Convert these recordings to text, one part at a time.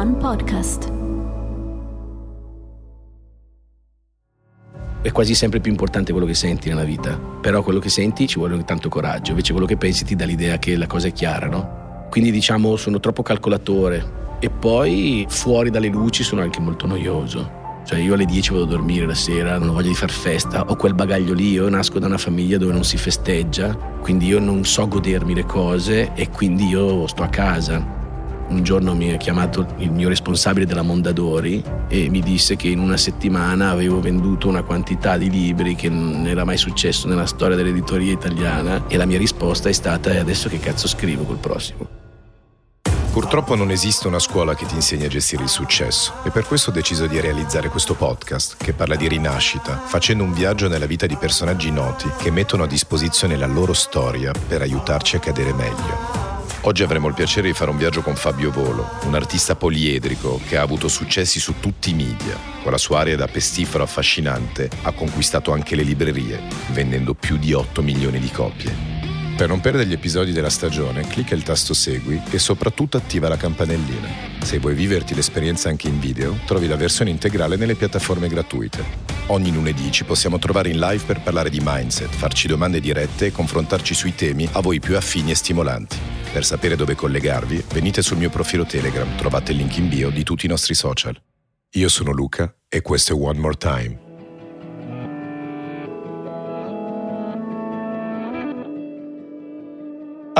One Podcast. È quasi sempre più importante quello che senti nella vita, però quello che senti ci vuole tanto coraggio, invece quello che pensi ti dà l'idea che la cosa è chiara, no? Quindi diciamo sono troppo calcolatore e poi fuori dalle luci sono anche molto noioso. Cioè io alle 10 vado a dormire la sera, non ho voglia di far festa, ho quel bagaglio lì, io nasco da una famiglia dove non si festeggia, quindi io non so godermi le cose e quindi io sto a casa. Un giorno mi ha chiamato il mio responsabile della Mondadori e mi disse che in una settimana avevo venduto una quantità di libri che non era mai successo nella storia dell'editoria italiana e la mia risposta è stata e adesso che cazzo scrivo col prossimo? Purtroppo non esiste una scuola che ti insegni a gestire il successo e per questo ho deciso di realizzare questo podcast che parla di rinascita, facendo un viaggio nella vita di personaggi noti che mettono a disposizione la loro storia per aiutarci a cadere meglio. Oggi avremo il piacere di fare un viaggio con Fabio Volo, un artista poliedrico che ha avuto successi su tutti i media. Con la sua aria da pestifero affascinante ha conquistato anche le librerie, vendendo più di 8 milioni di copie. Per non perdere gli episodi della stagione, clicca il tasto Segui e soprattutto attiva la campanellina. Se vuoi viverti l'esperienza anche in video, trovi la versione integrale nelle piattaforme gratuite. Ogni lunedì ci possiamo trovare in live per parlare di mindset, farci domande dirette e confrontarci sui temi a voi più affini e stimolanti. Per sapere dove collegarvi, venite sul mio profilo Telegram, trovate il link in bio di tutti i nostri social. Io sono Luca e questo è One More Time.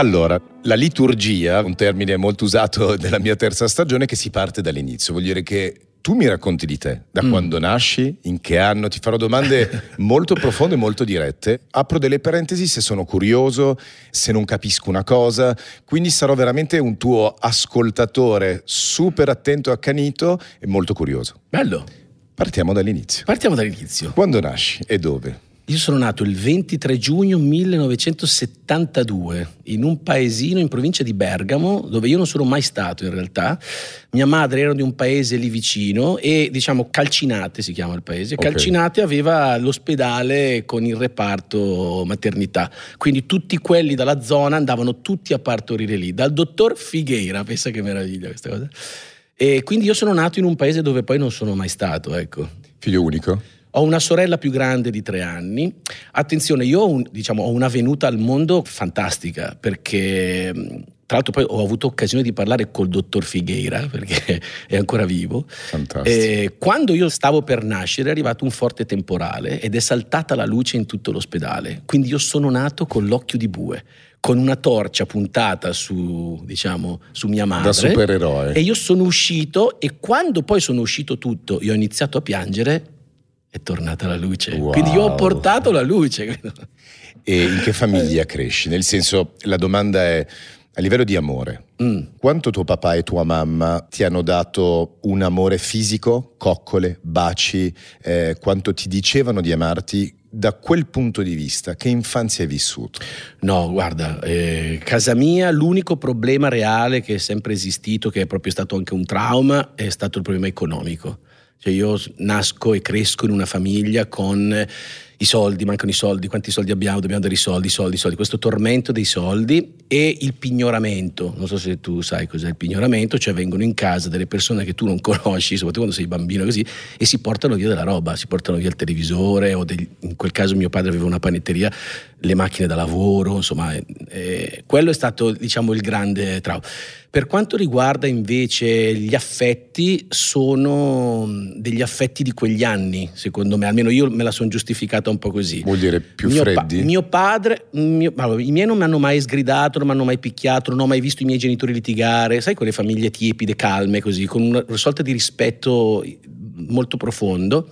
Allora, la liturgia, un termine molto usato nella mia terza stagione, che si parte dall'inizio. Vuol dire che tu mi racconti di te, da mm. quando nasci, in che anno, ti farò domande molto profonde, molto dirette. Apro delle parentesi se sono curioso, se non capisco una cosa, quindi sarò veramente un tuo ascoltatore super attento, accanito e molto curioso. Bello. Partiamo dall'inizio. Partiamo dall'inizio. Quando nasci e dove? Io sono nato il 23 giugno 1972 in un paesino in provincia di Bergamo, dove io non sono mai stato in realtà. Mia madre era di un paese lì vicino e diciamo Calcinate si chiama il paese. Okay. Calcinate aveva l'ospedale con il reparto maternità, quindi tutti quelli dalla zona andavano tutti a partorire lì, dal dottor Figueira, pensa che meraviglia questa cosa. E quindi io sono nato in un paese dove poi non sono mai stato, ecco. Figlio unico? Ho una sorella più grande di tre anni. Attenzione, io ho, un, diciamo, ho una venuta al mondo fantastica perché tra l'altro poi ho avuto occasione di parlare col dottor Figueira perché è ancora vivo. Fantastico. Quando io stavo per nascere è arrivato un forte temporale ed è saltata la luce in tutto l'ospedale. Quindi io sono nato con l'occhio di bue con una torcia puntata su, diciamo, su mia madre. Da supereroe. E io sono uscito e quando poi sono uscito tutto e ho iniziato a piangere, è tornata la luce. Wow. Quindi io ho portato la luce. E in che famiglia cresci? Nel senso, la domanda è a livello di amore. Mm. Quanto tuo papà e tua mamma ti hanno dato un amore fisico, coccole, baci, eh, quanto ti dicevano di amarti, da quel punto di vista, che infanzia hai vissuto? No, guarda, eh, casa mia, l'unico problema reale che è sempre esistito, che è proprio stato anche un trauma, è stato il problema economico. Cioè io nasco e cresco in una famiglia con i soldi, mancano i soldi, quanti soldi abbiamo, dobbiamo dare i soldi, i soldi, i soldi, questo tormento dei soldi e il pignoramento, non so se tu sai cos'è il pignoramento, cioè vengono in casa delle persone che tu non conosci, soprattutto quando sei bambino così, e si portano via della roba, si portano via il televisore o degli, in quel caso mio padre aveva una panetteria, le macchine da lavoro, insomma, eh, quello è stato diciamo il grande trauma. Per quanto riguarda invece gli affetti, sono degli affetti di quegli anni, secondo me, almeno io me la sono giustificata un po' così. Vuol dire più mio freddi? Pa- mio padre, mio, allora, i miei non mi hanno mai sgridato, non mi hanno mai picchiato, non ho mai visto i miei genitori litigare, sai quelle famiglie tiepide, calme così, con una sorta di rispetto molto profondo.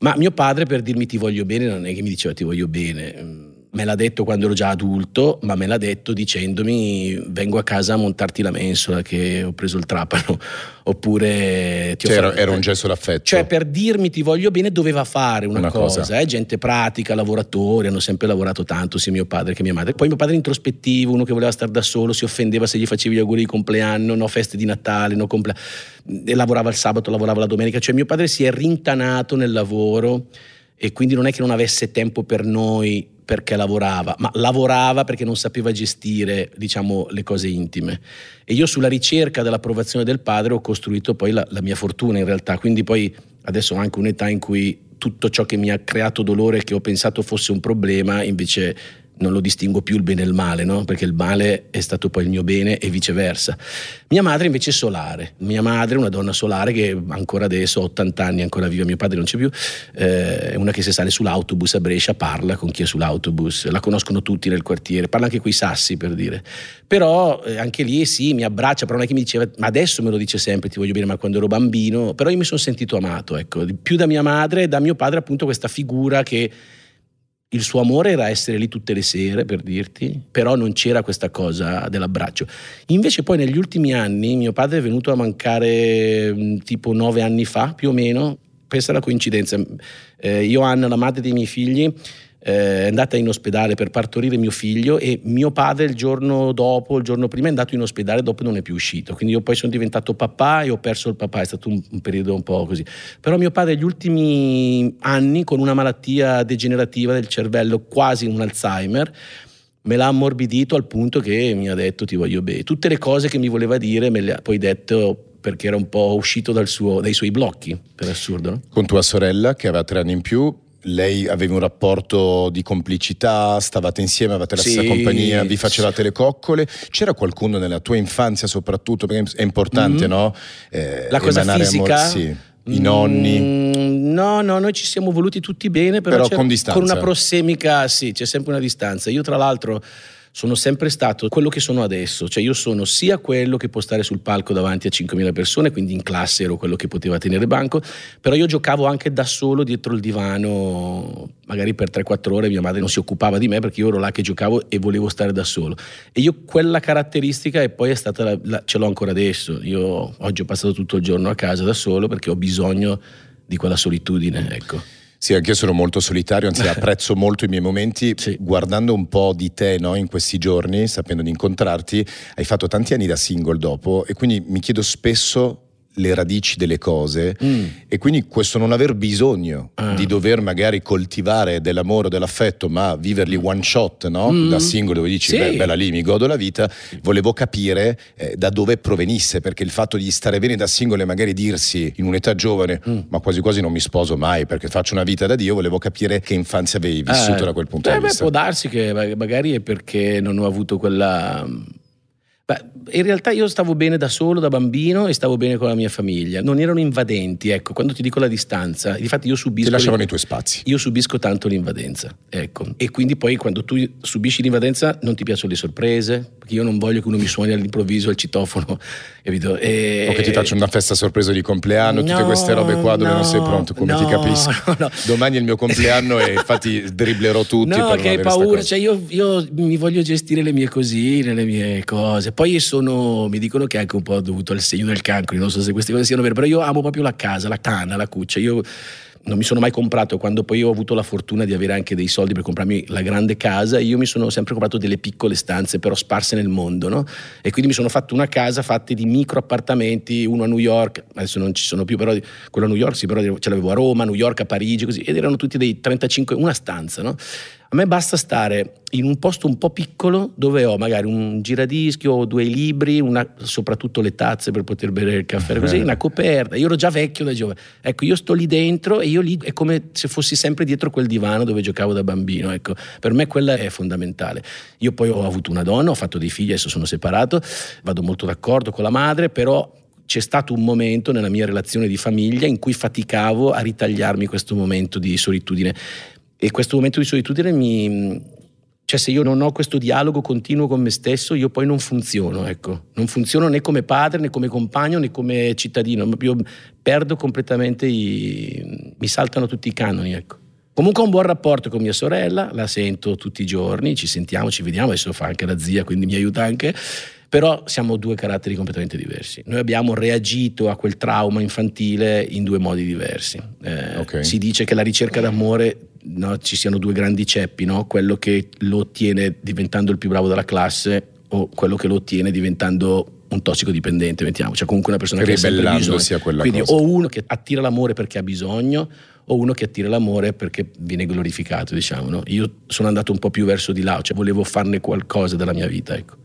Ma mio padre per dirmi ti voglio bene non è che mi diceva ti voglio bene me l'ha detto quando ero già adulto, ma me l'ha detto dicendomi vengo a casa a montarti la mensola che ho preso il trapano, oppure ti cioè, fatto... era, un gesto d'affetto. Cioè per dirmi ti voglio bene doveva fare una, una cosa, cosa. Eh? gente pratica, lavoratori, hanno sempre lavorato tanto sia mio padre che mia madre. Poi mio padre introspettivo, uno che voleva stare da solo, si offendeva se gli facevi gli auguri di compleanno, no feste di Natale, no compleanno, e lavorava il sabato, lavorava la domenica, cioè mio padre si è rintanato nel lavoro e quindi non è che non avesse tempo per noi perché lavorava, ma lavorava perché non sapeva gestire, diciamo, le cose intime. E io sulla ricerca dell'approvazione del padre ho costruito poi la, la mia fortuna in realtà, quindi poi adesso ho anche un'età in cui tutto ciò che mi ha creato dolore, che ho pensato fosse un problema, invece non lo distingo più il bene e il male, no? perché il male è stato poi il mio bene e viceversa. Mia madre invece è solare, mia madre è una donna solare che ancora adesso, ha 80 anni, ancora vive, mio padre non c'è più, eh, è una che se sale sull'autobus a Brescia parla con chi è sull'autobus, la conoscono tutti nel quartiere, parla anche con i sassi per dire. Però eh, anche lì sì, mi abbraccia, però non è che mi diceva, ma adesso me lo dice sempre, ti voglio bene, ma quando ero bambino, però io mi sono sentito amato, ecco, più da mia madre e da mio padre appunto questa figura che il suo amore era essere lì tutte le sere, per dirti, però non c'era questa cosa dell'abbraccio. Invece poi negli ultimi anni mio padre è venuto a mancare mm, tipo nove anni fa, più o meno, pensa alla coincidenza. Eh, io, Anna, la madre dei miei figli, eh, è andata in ospedale per partorire mio figlio e mio padre il giorno dopo, il giorno prima è andato in ospedale, dopo non è più uscito. Quindi io poi sono diventato papà e ho perso il papà, è stato un, un periodo un po' così. Però mio padre negli ultimi anni, con una malattia degenerativa del cervello, quasi un Alzheimer, me l'ha ammorbidito al punto che mi ha detto ti voglio bene. Tutte le cose che mi voleva dire me le ha poi detto perché era un po' uscito suo, dai suoi blocchi, per assurdo. No? Con tua sorella che aveva tre anni in più, lei aveva un rapporto di complicità, stavate insieme, avevate la sì, stessa compagnia, vi facevate sì. le coccole. C'era qualcuno nella tua infanzia soprattutto, perché è importante, mm-hmm. no? Eh, la cosa fisica? Amore, sì. I nonni? Mm, no, no, noi ci siamo voluti tutti bene, però, però con distanza. Con una prossemica, sì, c'è sempre una distanza. Io tra l'altro sono sempre stato quello che sono adesso, cioè io sono sia quello che può stare sul palco davanti a 5.000 persone, quindi in classe ero quello che poteva tenere banco, però io giocavo anche da solo dietro il divano, magari per 3-4 ore mia madre non si occupava di me perché io ero là che giocavo e volevo stare da solo. E io quella caratteristica e poi è stata la, la, ce l'ho ancora adesso. Io oggi ho passato tutto il giorno a casa da solo perché ho bisogno di quella solitudine, ecco. Sì, anche io sono molto solitario, anzi apprezzo molto i miei momenti. Sì. Guardando un po' di te no, in questi giorni, sapendo di incontrarti, hai fatto tanti anni da single dopo e quindi mi chiedo spesso le radici delle cose mm. e quindi questo non aver bisogno ah. di dover magari coltivare dell'amore o dell'affetto ma viverli one shot no? mm. da singolo dove dici sì. beh bella lì mi godo la vita volevo capire eh, da dove provenisse perché il fatto di stare bene da singolo e magari dirsi in un'età giovane mm. ma quasi quasi non mi sposo mai perché faccio una vita da Dio volevo capire che infanzia avevi vissuto eh, da quel punto beh, di vista beh, può darsi che magari è perché non ho avuto quella Beh, in realtà io stavo bene da solo, da bambino, e stavo bene con la mia famiglia. Non erano invadenti, ecco, quando ti dico la distanza. Infatti io subisco... Ti lasciavano i tuoi spazi. Io subisco tanto l'invadenza, ecco. E quindi poi quando tu subisci l'invadenza non ti piacciono le sorprese, perché io non voglio che uno mi suoni all'improvviso il citofono, capito? E... O che ti faccia una festa sorpresa di compleanno, no, tutte queste robe qua dove no, non sei pronto, come no, ti capisco. Domani è il mio compleanno e infatti dribblerò tutti. No, che hai paura, cioè io, io mi voglio gestire le mie cosine, le mie cose. Poi sono, mi dicono che è anche un po' dovuto al segno del cancro, non so se queste cose siano vere, però io amo proprio la casa, la tana, la cuccia. Io non mi sono mai comprato, quando poi ho avuto la fortuna di avere anche dei soldi per comprarmi la grande casa, io mi sono sempre comprato delle piccole stanze però sparse nel mondo, no? E quindi mi sono fatto una casa fatta di micro appartamenti, uno a New York, adesso non ci sono più, però quello a New York sì, però ce l'avevo a Roma, New York, a Parigi, così, ed erano tutti dei 35, una stanza, no? A me basta stare in un posto un po' piccolo dove ho magari un giradischi o due libri, una, soprattutto le tazze per poter bere il caffè, così, una coperta. Io ero già vecchio da giovane. Ecco, io sto lì dentro e io lì è come se fossi sempre dietro quel divano dove giocavo da bambino. Ecco, per me quella è fondamentale. Io poi ho avuto una donna, ho fatto dei figli, adesso sono separato, vado molto d'accordo con la madre, però c'è stato un momento nella mia relazione di famiglia in cui faticavo a ritagliarmi questo momento di solitudine. E questo momento di solitudine mi... Cioè se io non ho questo dialogo continuo con me stesso, io poi non funziono, ecco. Non funziono né come padre, né come compagno, né come cittadino. Io perdo completamente i... mi saltano tutti i canoni, ecco. Comunque ho un buon rapporto con mia sorella, la sento tutti i giorni, ci sentiamo, ci vediamo, adesso fa anche la zia, quindi mi aiuta anche. Però siamo due caratteri completamente diversi. Noi abbiamo reagito a quel trauma infantile in due modi diversi. Eh, okay. Si dice che la ricerca d'amore no, ci siano due grandi ceppi, no? quello che lo ottiene diventando il più bravo della classe o quello che lo ottiene diventando un tossicodipendente, mettiamo, cioè comunque una persona che ha sempre bisogno. a quella Quindi cosa. o uno che attira l'amore perché ha bisogno o uno che attira l'amore perché viene glorificato, diciamo. No? Io sono andato un po' più verso di là, cioè volevo farne qualcosa della mia vita, ecco.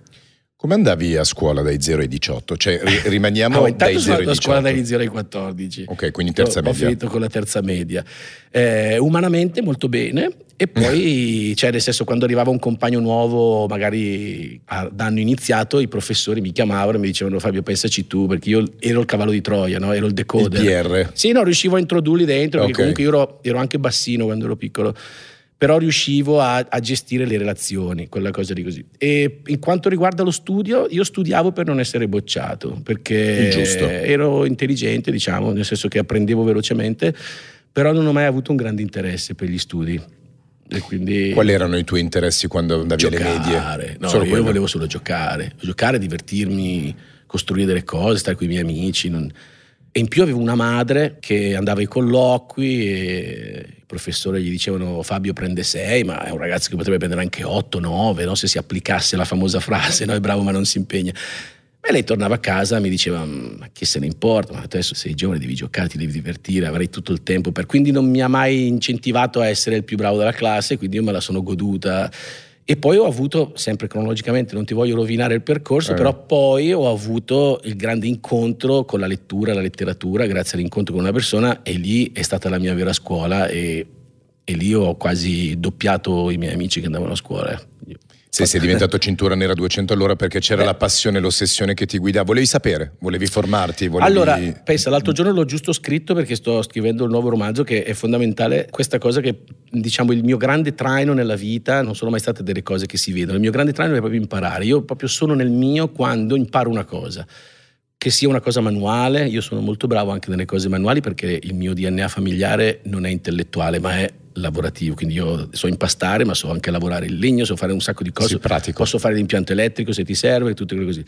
Come andavi a scuola dai 0 ai 18? Cioè rimaniamo ah, dai 0 ai 18. a scuola dai 0 ai 14. Ok, quindi terza ho, media. Ho finito con la terza media. Eh, umanamente molto bene e poi, cioè nel senso, quando arrivava un compagno nuovo, magari ad anno iniziato, i professori mi chiamavano e mi dicevano Fabio pensaci tu, perché io ero il cavallo di Troia, no? ero il decoder. Il PR. Sì, no, riuscivo a introdurli dentro, perché okay. comunque io ero, ero anche bassino quando ero piccolo però riuscivo a, a, gestire le relazioni, quella cosa di così. E in quanto riguarda lo studio, io studiavo per non essere bocciato, perché Giusto. ero intelligente, diciamo, nel senso che apprendevo velocemente, però non ho mai avuto un grande interesse per gli studi. Quindi... Quali erano i tuoi interessi quando andavi giocare. alle medie? No, solo io quello. volevo solo giocare, giocare, divertirmi, costruire delle cose, stare con i miei amici. Non... E in più avevo una madre che andava ai colloqui e i professori gli dicevano Fabio prende 6, ma è un ragazzo che potrebbe prendere anche 8, 9, no? se si applicasse la famosa frase, no? è bravo ma non si impegna. E lei tornava a casa e mi diceva, mm, ma che se ne importa, ma adesso sei giovane, devi giocare, ti devi divertire, avrai tutto il tempo per... Quindi non mi ha mai incentivato a essere il più bravo della classe, quindi io me la sono goduta e poi ho avuto, sempre cronologicamente, non ti voglio rovinare il percorso, eh. però poi ho avuto il grande incontro con la lettura, la letteratura, grazie all'incontro con una persona e lì è stata la mia vera scuola e, e lì ho quasi doppiato i miei amici che andavano a scuola. Se sei diventato cintura nera 200 all'ora perché c'era Beh. la passione, l'ossessione che ti guidava, volevi sapere, volevi formarti? Volevi... Allora, pensa, l'altro giorno l'ho giusto scritto perché sto scrivendo il nuovo romanzo che è fondamentale, questa cosa che diciamo il mio grande traino nella vita, non sono mai state delle cose che si vedono, il mio grande traino è proprio imparare, io proprio sono nel mio quando imparo una cosa. Che sia una cosa manuale, io sono molto bravo anche nelle cose manuali perché il mio DNA familiare non è intellettuale ma è lavorativo, quindi io so impastare ma so anche lavorare il legno, so fare un sacco di cose, sì, posso fare l'impianto elettrico se ti serve, tutte quelle cose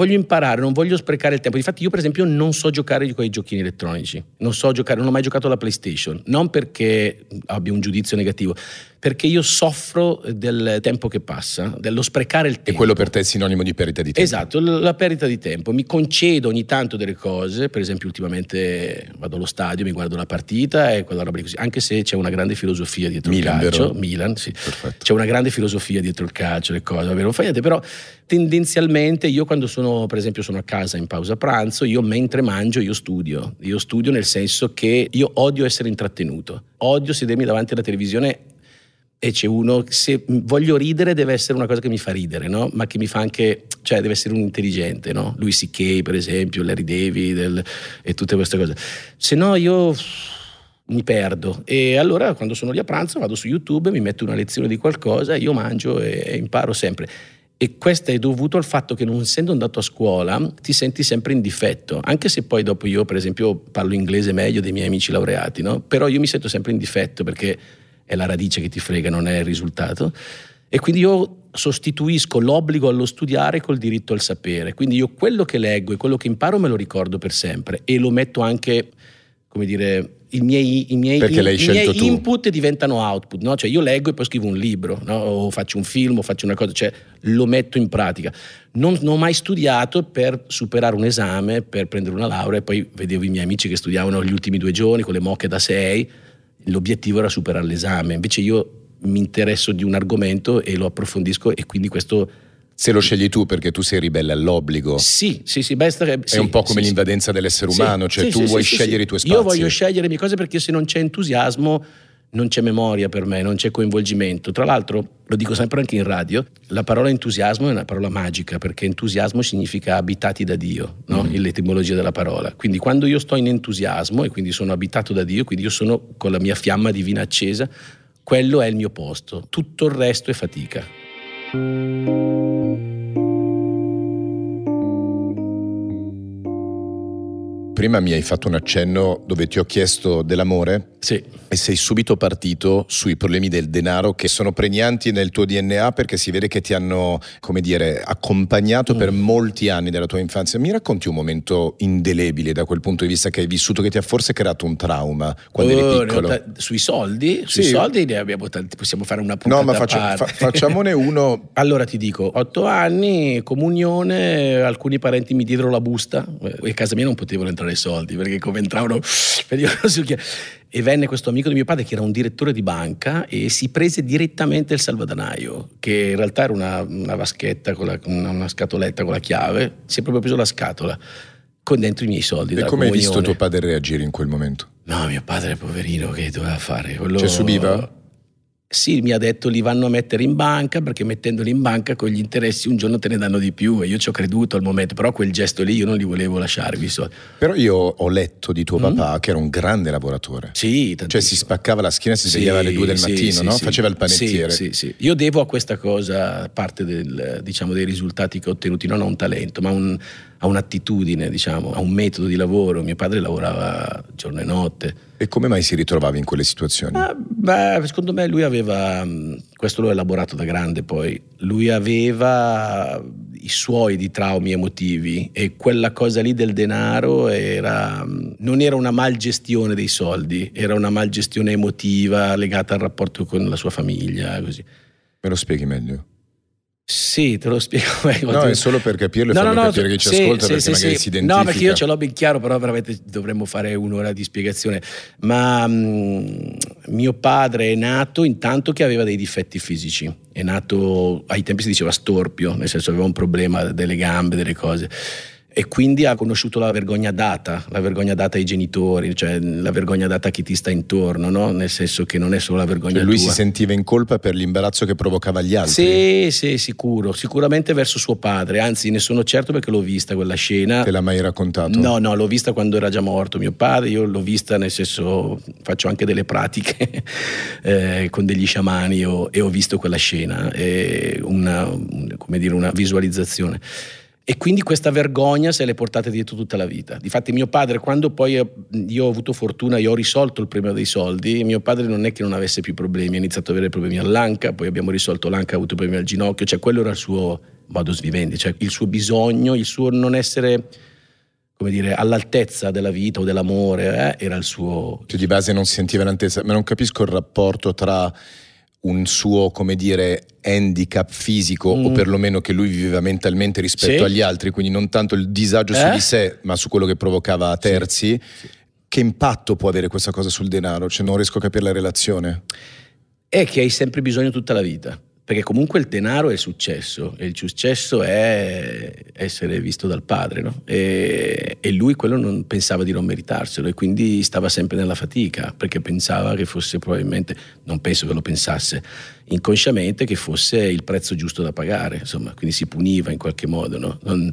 voglio imparare, non voglio sprecare il tempo. Infatti, io, per esempio, non so giocare con i giochini elettronici. Non so giocare, non ho mai giocato alla PlayStation. Non perché abbia un giudizio negativo, perché io soffro del tempo che passa, dello sprecare il tempo. E quello per te è sinonimo di perdita di tempo? Esatto, la perdita di tempo. Mi concedo ogni tanto delle cose, per esempio, ultimamente vado allo stadio, mi guardo la partita e quella roba di così. Anche se c'è una grande filosofia dietro Milan, il calcio. Vero? Milan, sì. Perfetto. C'è una grande filosofia dietro il calcio, le cose, vabbè, non fa niente, però tendenzialmente io quando sono, per esempio, sono a casa in pausa pranzo, io mentre mangio io studio. Io studio nel senso che io odio essere intrattenuto. Odio sedermi davanti alla televisione e c'è uno, se voglio ridere deve essere una cosa che mi fa ridere, no? ma che mi fa anche, cioè deve essere un intelligente, no? Lui C.K. per esempio, Larry David e tutte queste cose. Se no io mi perdo e allora quando sono lì a pranzo vado su YouTube, mi metto una lezione di qualcosa, io mangio e, e imparo sempre. E questo è dovuto al fatto che non essendo andato a scuola ti senti sempre in difetto, anche se poi dopo io per esempio parlo inglese meglio dei miei amici laureati, no? però io mi sento sempre in difetto perché è la radice che ti frega, non è il risultato. E quindi io sostituisco l'obbligo allo studiare col diritto al sapere. Quindi io quello che leggo e quello che imparo me lo ricordo per sempre e lo metto anche, come dire, i miei, i miei, i miei input diventano output, no? Cioè io leggo e poi scrivo un libro, no? o faccio un film, o faccio una cosa, cioè lo metto in pratica. Non, non, ho mai studiato per superare un esame, per prendere una laurea, e poi vedevo i miei amici che studiavano gli ultimi due giorni con le mocche da sei, l'obiettivo era superare l'esame, invece io mi interesso di un argomento e lo approfondisco e quindi questo se lo scegli tu perché tu sei ribelle all'obbligo. Sì, sì, sì. Beh, è sì, un po' come sì, l'invadenza sì. dell'essere umano, cioè tu vuoi scegliere i tuoi spazi. Io voglio scegliere le mie cose perché se non c'è entusiasmo non c'è memoria per me, non c'è coinvolgimento. Tra l'altro, lo dico sempre anche in radio, la parola entusiasmo è una parola magica perché entusiasmo significa abitati da Dio, no? mm. l'etimologia della parola. Quindi quando io sto in entusiasmo e quindi sono abitato da Dio, quindi io sono con la mia fiamma divina accesa, quello è il mio posto. Tutto il resto è fatica. Prima mi hai fatto un accenno dove ti ho chiesto dell'amore sì. e sei subito partito sui problemi del denaro che sono pregnanti nel tuo DNA perché si vede che ti hanno, come dire, accompagnato mm. per molti anni della tua infanzia. Mi racconti un momento indelebile da quel punto di vista che hai vissuto che ti ha forse creato un trauma quando oh, eri piccolo? Ta- sui soldi? Sui sì. soldi ne abbiamo tanti, possiamo fare una puntata No, ma faccia, fa- facciamone uno. allora ti dico, otto anni, comunione, alcuni parenti mi diedero la busta e a casa mia non potevano entrare i soldi perché come entravano venivano sul e venne questo amico di mio padre che era un direttore di banca e si prese direttamente il salvadanaio, che in realtà era una, una vaschetta, con la, una scatoletta con la chiave, si è proprio preso la scatola con dentro i miei soldi. E come hai visto tuo padre reagire in quel momento? No, mio padre, poverino, che doveva fare? Quello... Cioè subiva? Sì, mi ha detto li vanno a mettere in banca perché mettendoli in banca con gli interessi un giorno te ne danno di più e io ci ho creduto al momento, però quel gesto lì io non li volevo lasciare. So. Però io ho letto di tuo mm. papà che era un grande lavoratore. Sì, tantissimo. Cioè si spaccava la schiena, si sì, svegliava alle due del sì, mattino, sì, no? faceva il panettiere. Sì, sì, Io devo a questa cosa parte del, diciamo, dei risultati che ho ottenuti, non a un talento, ma un, a un'attitudine, diciamo, a un metodo di lavoro. Mio padre lavorava giorno e notte. E come mai si ritrovava in quelle situazioni? Ah, beh, secondo me lui aveva, questo l'ho elaborato da grande poi, lui aveva i suoi di traumi emotivi e quella cosa lì del denaro era, non era una mal gestione dei soldi, era una mal gestione emotiva legata al rapporto con la sua famiglia. Così. Me lo spieghi meglio? Sì, te lo spiego meglio. No, è solo per capirlo e no, farlo no, capire chi ci sì, ascolta sì, perché sì, magari si identifica. No, perché io ce l'ho ben chiaro, però veramente dovremmo fare un'ora di spiegazione. Ma mh, mm, mio padre è nato intanto che aveva dei difetti fisici. È nato, ai tempi si diceva storpio, nel senso aveva un problema delle gambe, delle cose e quindi ha conosciuto la vergogna data, la vergogna data ai genitori, cioè la vergogna data a chi ti sta intorno, no? nel senso che non è solo la vergogna cioè lui tua. si sentiva in colpa per l'imbarazzo che provocava agli altri? Sì, sì, sicuro, sicuramente verso suo padre, anzi ne sono certo perché l'ho vista quella scena. Te l'ha mai raccontato? No, no, l'ho vista quando era già morto mio padre, io l'ho vista nel senso, faccio anche delle pratiche eh, con degli sciamani ho, e ho visto quella scena, una, come dire, una visualizzazione. E quindi questa vergogna se l'è portata dietro tutta la vita. Difatti mio padre, quando poi io ho avuto fortuna, io ho risolto il problema dei soldi, mio padre non è che non avesse più problemi, ha iniziato ad avere problemi all'anca, poi abbiamo risolto l'anca, ha avuto problemi al ginocchio, cioè quello era il suo modus vivendi, cioè il suo bisogno, il suo non essere come dire, all'altezza della vita o dell'amore, eh, era il suo... Cioè di base non sentiva all'altezza, ma non capisco il rapporto tra un suo, come dire, handicap fisico mm. o perlomeno che lui viveva mentalmente rispetto sì. agli altri, quindi non tanto il disagio eh? su di sé, ma su quello che provocava a terzi. Sì. Sì. Che impatto può avere questa cosa sul denaro? Cioè non riesco a capire la relazione. È che hai sempre bisogno tutta la vita perché comunque il denaro è il successo e il successo è essere visto dal padre no? e, e, lui quello non pensava di non meritarselo e quindi stava sempre nella fatica perché pensava che fosse probabilmente, non penso che lo pensasse inconsciamente, che fosse il prezzo giusto da pagare, insomma, quindi si puniva in qualche modo, no? non,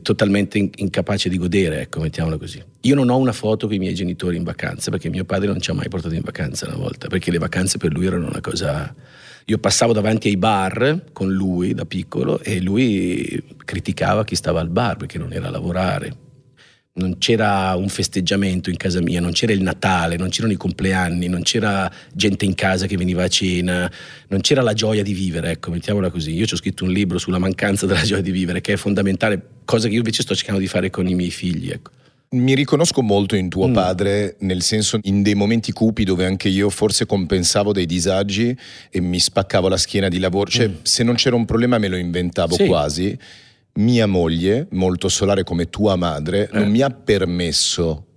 totalmente incapace di godere, ecco, mettiamola così. Io non ho una foto con i miei genitori in vacanza perché mio padre non ci ha mai portato in vacanza una volta, perché le vacanze per lui erano una cosa io passavo davanti ai bar con lui da piccolo e lui criticava chi stava al bar perché non era a lavorare. Non c'era un festeggiamento in casa mia, non c'era il Natale, non c'erano i compleanni, non c'era gente in casa che veniva a cena, non c'era la gioia di vivere, ecco, mettiamola così. Io ci ho scritto un libro sulla mancanza della gioia di vivere, che è fondamentale, cosa che io invece sto cercando di fare con i miei figli, ecco. Mi riconosco molto in tuo mm. padre, nel senso in dei momenti cupi dove anche io forse compensavo dei disagi e mi spaccavo la schiena di lavoro, cioè mm. se non c'era un problema me lo inventavo sì. quasi. Mia moglie, molto solare come tua madre, eh. non mi ha permesso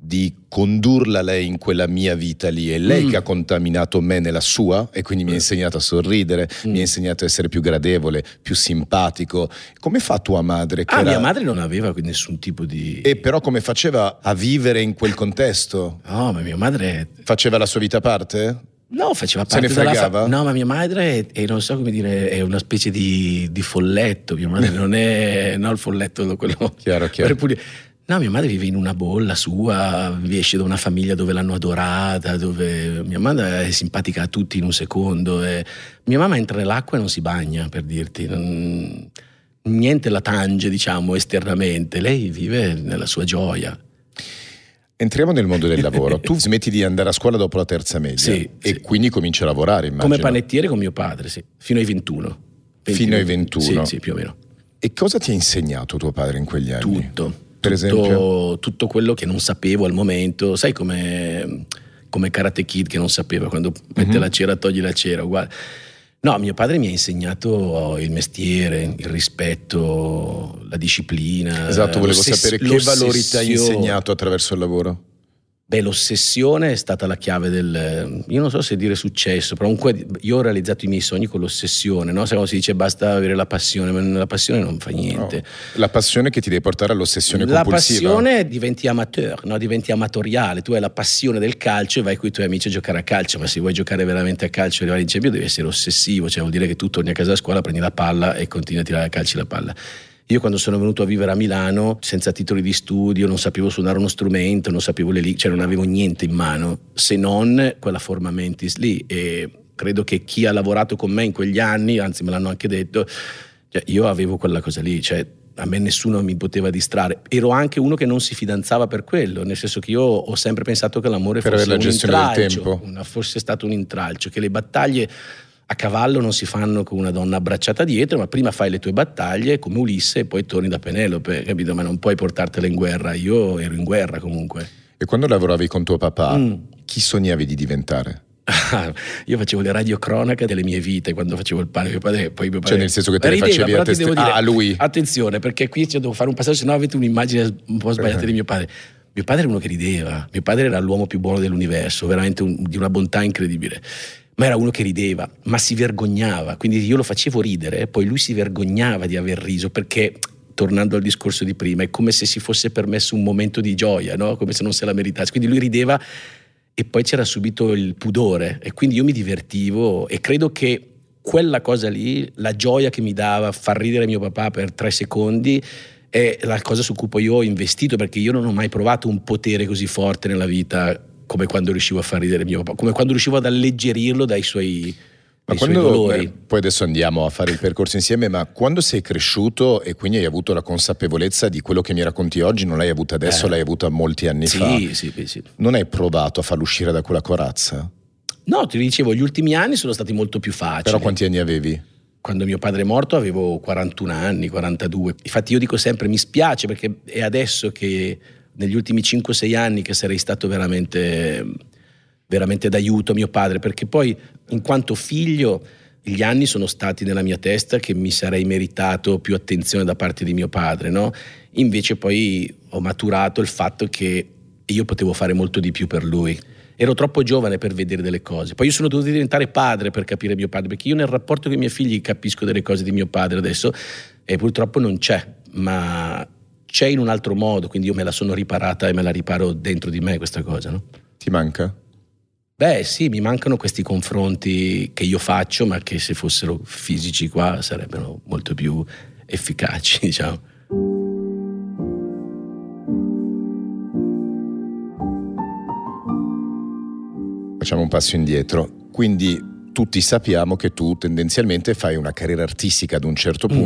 di condurla lei in quella mia vita lì. È lei mm. che ha contaminato me nella sua e quindi mi ha eh. insegnato a sorridere, mm. mi ha insegnato a essere più gradevole, più simpatico. Come fa tua madre? Che ah, era... mia madre non aveva nessun tipo di... E però come faceva a vivere in quel contesto? No, ma mia madre... Faceva la sua vita a parte? No, faceva parte Se ne fregava? Fa- no, ma mia madre è, è, non so come dire, è una specie di, di folletto. Mia madre non è no, il folletto quello chiaro, chiaro. No, mia madre vive in una bolla sua, esce da una famiglia dove l'hanno adorata, dove mia madre è simpatica a tutti in un secondo. E... Mia mamma entra nell'acqua e non si bagna, per dirti. Non... Niente la tange, diciamo, esternamente. Lei vive nella sua gioia. Entriamo nel mondo del lavoro. tu smetti di andare a scuola dopo la terza media sì, e sì. quindi cominci a lavorare, immagino. Come panettiere con mio padre, sì. Fino ai 21. 20, Fino ai 21? Sì, sì, più o meno. E cosa ti ha insegnato tuo padre in quegli anni? Tutto per tutto, tutto quello che non sapevo al momento, sai come, come Karate Kid che non sapeva quando mette mm-hmm. la cera togli la cera, uguale. No, mio padre mi ha insegnato il mestiere, il rispetto, la disciplina. Esatto, volevo sapere che valori ti ha insegnato attraverso il lavoro. Beh, l'ossessione è stata la chiave del... Io non so se dire successo, però comunque io ho realizzato i miei sogni con l'ossessione, no? Quando si dice basta avere la passione, ma la passione non fa niente. No. La passione che ti deve portare all'ossessione la compulsiva. La passione diventi amateur, no? diventi amatoriale, tu hai la passione del calcio e vai con i tuoi amici a giocare a calcio, ma se vuoi giocare veramente a calcio e arrivare in Champions devi essere ossessivo, cioè vuol dire che tu torni a casa a scuola, prendi la palla e continui a tirare a calci la palla. Io quando sono venuto a vivere a Milano, senza titoli di studio, non sapevo suonare uno strumento, non sapevo le lì, cioè non avevo niente in mano, se non quella forma mentis lì. E credo che chi ha lavorato con me in quegli anni, anzi me l'hanno anche detto, cioè io avevo quella cosa lì, cioè a me nessuno mi poteva distrarre. Ero anche uno che non si fidanzava per quello, nel senso che io ho sempre pensato che l'amore per fosse un intralcio, fosse stato un intralcio, che le battaglie a cavallo non si fanno con una donna abbracciata dietro, ma prima fai le tue battaglie come Ulisse e poi torni da Penelope, capito? Ma non puoi portartela in guerra. Io ero in guerra comunque. E quando lavoravi con tuo papà, mm. chi sognavi di diventare? io facevo le radiocronache delle mie vite quando facevo il padre, mio padre poi mio padre cioè nel senso che te rideva, le facevi a, test- dire, ah, lui attenzione perché qui devo fare un passaggio se no avete un'immagine un po' sbagliata di mio padre mio padre era uno che rideva mio padre era l'uomo più buono dell'universo veramente un, di una bontà incredibile ma era uno che rideva, ma si vergognava, quindi io lo facevo ridere, poi lui si vergognava di aver riso perché tornando al discorso di prima, è come se si fosse permesso un momento di gioia, no? come se non se la meritasse. Quindi lui rideva e poi c'era subito il pudore e quindi io mi divertivo e credo che quella cosa lì, la gioia che mi dava far ridere mio papà per tre secondi, è la cosa su cui poi ho investito perché io non ho mai provato un potere così forte nella vita come quando riuscivo a far ridere mio papà, come quando riuscivo ad alleggerirlo dai suoi, ma quando, dolori. Beh, poi adesso andiamo a fare il percorso insieme, ma quando sei cresciuto e quindi hai avuto la consapevolezza di quello che mi racconti oggi, non l'hai avuta adesso, eh. l'hai avuta molti anni sì, fa. Sì, sì, sì. Non hai provato a farlo uscire da quella corazza? No, ti dicevo, gli ultimi anni sono stati molto più facili. Però quanti anni avevi? Quando mio padre è morto avevo 41 anni, 42. Infatti io dico sempre mi spiace perché è adesso che negli ultimi 5-6 anni che sarei stato veramente, veramente d'aiuto a mio padre, perché poi in quanto figlio gli anni sono stati nella mia testa che mi sarei meritato più attenzione da parte di mio padre, no? Invece poi ho maturato il fatto che io potevo fare molto di più per lui. Ero troppo giovane per vedere delle cose. Poi io sono dovuto diventare padre per capire mio padre, perché io nel rapporto con i miei figli capisco delle cose di mio padre adesso e purtroppo non c'è, ma c'è in un altro modo, quindi io me la sono riparata e me la riparo dentro di me questa cosa. No? Ti manca? Beh sì, mi mancano questi confronti che io faccio, ma che se fossero fisici qua sarebbero molto più efficaci, diciamo. Facciamo un passo indietro. Quindi tutti sappiamo che tu tendenzialmente fai una carriera artistica ad un certo mm.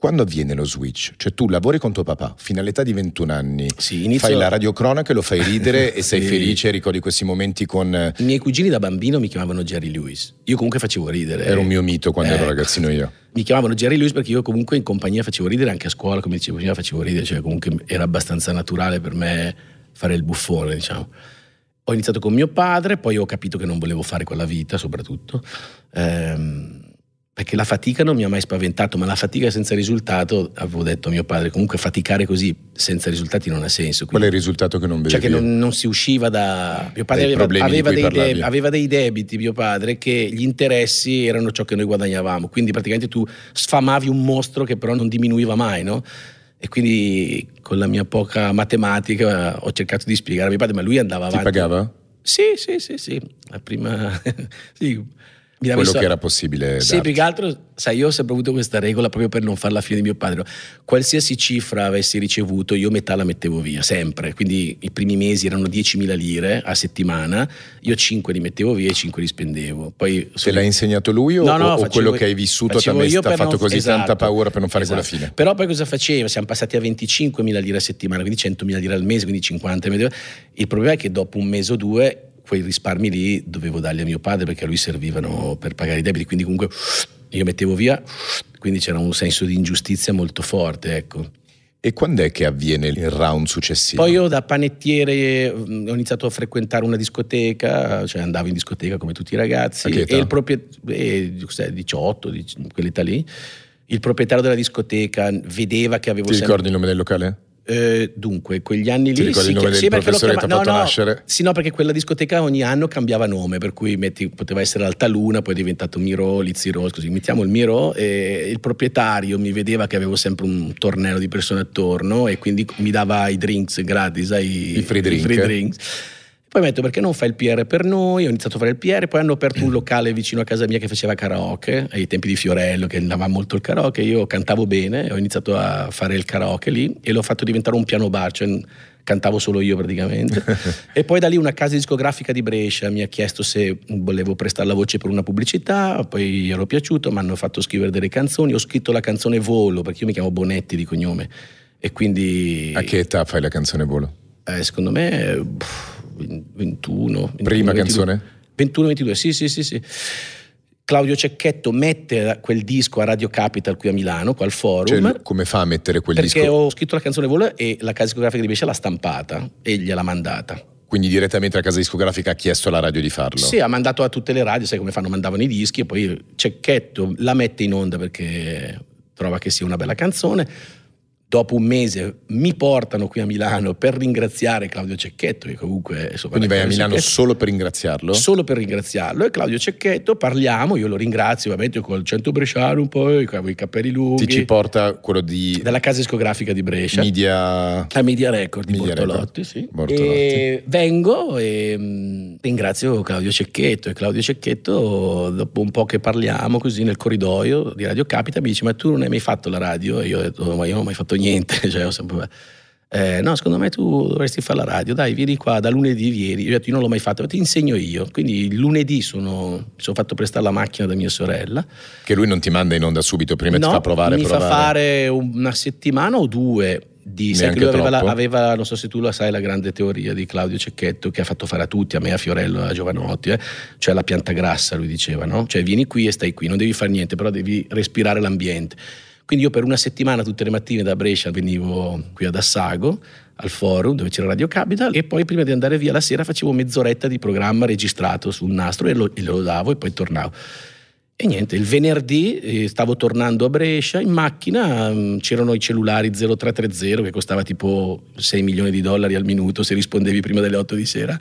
Quando avviene lo switch? Cioè tu lavori con tuo papà fino all'età di 21 anni, sì, inizio... fai la radiocronaca, lo fai ridere e sei felice, ricordi questi momenti con... I miei cugini da bambino mi chiamavano Jerry Lewis, io comunque facevo ridere. Era un mio mito quando eh, ero ragazzino io. Mi chiamavano Jerry Lewis perché io comunque in compagnia facevo ridere, anche a scuola come dicevo prima facevo ridere, cioè comunque era abbastanza naturale per me fare il buffone diciamo. Ho iniziato con mio padre, poi ho capito che non volevo fare quella vita soprattutto. Ehm, perché la fatica non mi ha mai spaventato, ma la fatica senza risultato, avevo detto a mio padre, comunque faticare così senza risultati non ha senso. Quindi, Qual è il risultato che non vedevi? Cioè che non, non si usciva da... Mio padre aveva, aveva, dei de, aveva, dei debiti, mio padre, che gli interessi erano ciò che noi guadagnavamo, quindi praticamente tu sfamavi un mostro che però non diminuiva mai, no? E quindi con la mia poca matematica ho cercato di spiegare a mio padre, ma lui andava avanti. Ti pagava? Sì, sì, sì, sì. La prima... sì quello messo... che era possibile. Sì, più che altro, sai, io ho sempre avuto questa regola proprio per non fare la fine di mio padre. Qualsiasi cifra avessi ricevuto, io metà la mettevo via, sempre. Quindi i primi mesi erano 10.000 lire a settimana, io 5 li mettevo via e 5 li spendevo. Poi, Te l'ha insegnato lui o, no, no, o facevo, quello che hai vissuto ti ha fatto non, così esatto, tanta paura per non fare esatto. quella fine? Però poi cosa faceva? Siamo passati a 25.000 lire a settimana, quindi 100.000 lire al mese, quindi 50.000 Il problema è che dopo un mese o due quei risparmi lì dovevo darli a mio padre perché a lui servivano per pagare i debiti, quindi comunque io mettevo via, quindi c'era un senso di ingiustizia molto forte, ecco. E quando è che avviene il round successivo? Poi io da panettiere mm, ho iniziato a frequentare una discoteca, cioè andavo in discoteca come tutti i ragazzi. E il proprietario, 18, quell'età lì, il proprietario della discoteca vedeva che avevo Ti sempre... ricordi il nome del locale? Eh, dunque, quegli anni Ti lì ricordi sì, il nome che- sì, perché professore ti chiama- fatto no, no, nascere? Sì, no, perché quella discoteca ogni anno cambiava nome, per cui metti, poteva essere Altaluna, poi è diventato Miro, Lizzy Rose, così mettiamo il Miro e il proprietario mi vedeva che avevo sempre un tornello di persone attorno e quindi mi dava i drinks gratis, sai, I free drink. drinks. Poi mi ha detto perché non fai il PR per noi? Ho iniziato a fare il PR, poi hanno aperto un locale vicino a casa mia che faceva karaoke, ai tempi di Fiorello che andava molto il karaoke, io cantavo bene, ho iniziato a fare il karaoke lì e l'ho fatto diventare un piano bar, cioè cantavo solo io praticamente. e poi da lì una casa discografica di Brescia mi ha chiesto se volevo prestare la voce per una pubblicità, poi gli ero piaciuto, mi hanno fatto scrivere delle canzoni, ho scritto la canzone Volo, perché io mi chiamo Bonetti di cognome. E quindi A che età fai la canzone Volo? eh, secondo me pff, 21. 21, Prima 22. canzone? 21-22, sì, sì, sì, sì. Claudio Cecchetto mette quel disco a Radio Capital qui a Milano, qua al forum. Cioè, come fa a mettere quel perché disco? ho scritto la canzone Vola e la casa discografica di Brescia l'ha stampata e gliel'ha mandata. Quindi direttamente la casa discografica ha chiesto alla radio di farlo? Sì, ha mandato a tutte le radio, sai come fanno, mandavano i dischi e poi Cecchetto la mette in onda perché trova che sia una bella canzone. Dopo un mese mi portano qui a Milano per ringraziare Claudio Cecchetto, che comunque... insomma, Quindi vai a Milano Cecchetto- solo per ringraziarlo? solo per ringraziarlo e Claudio Cecchetto parliamo, io lo ringrazio ovviamente col cento bresciano un po', con i capelli lunghi, Ti ci porta quello di della casa discografica di Brescia. Media... La Media Record di Media Bortolotti, Record. sì. Bortolotti. E vengo e mh, ringrazio Claudio Cecchetto e Claudio Cecchetto dopo un po' che parliamo così nel corridoio di Radio Capita mi dice ma tu non hai mai fatto la radio? E io ho detto ma io non ho mai fatto niente, cioè, ho sempre... eh, no, secondo me tu dovresti fare la radio, dai, vieni qua, da lunedì vieni. Io detto, io non l'ho mai fatto, ti insegno io. Quindi il lunedì sono, mi sono fatto prestare la macchina da mia sorella. Che lui non ti manda in onda subito, prima ti No, fa provare mi provare. fa fare una settimana o due di sai che aveva, la- aveva, non so se tu la sai, la grande teoria di Claudio Cecchetto che ha fatto fare a tutti, a me, a Fiorello, a Giovanotti, eh, cioè la pianta grassa, lui diceva, no? Cioè vieni qui e stai qui, non devi fare niente, però devi respirare l'ambiente. Quindi io per una settimana tutte le mattine da Brescia venivo qui ad Assago, al forum dove c'era Radio Capital e poi prima di andare via la sera facevo mezz'oretta di programma registrato sul nastro e lo, e lo davo e poi tornavo. E niente, il venerdì eh, stavo tornando a Brescia in macchina, mm, c'erano i cellulari 0330 che costava tipo 6 milioni di dollari al minuto se rispondevi prima delle 8 di sera.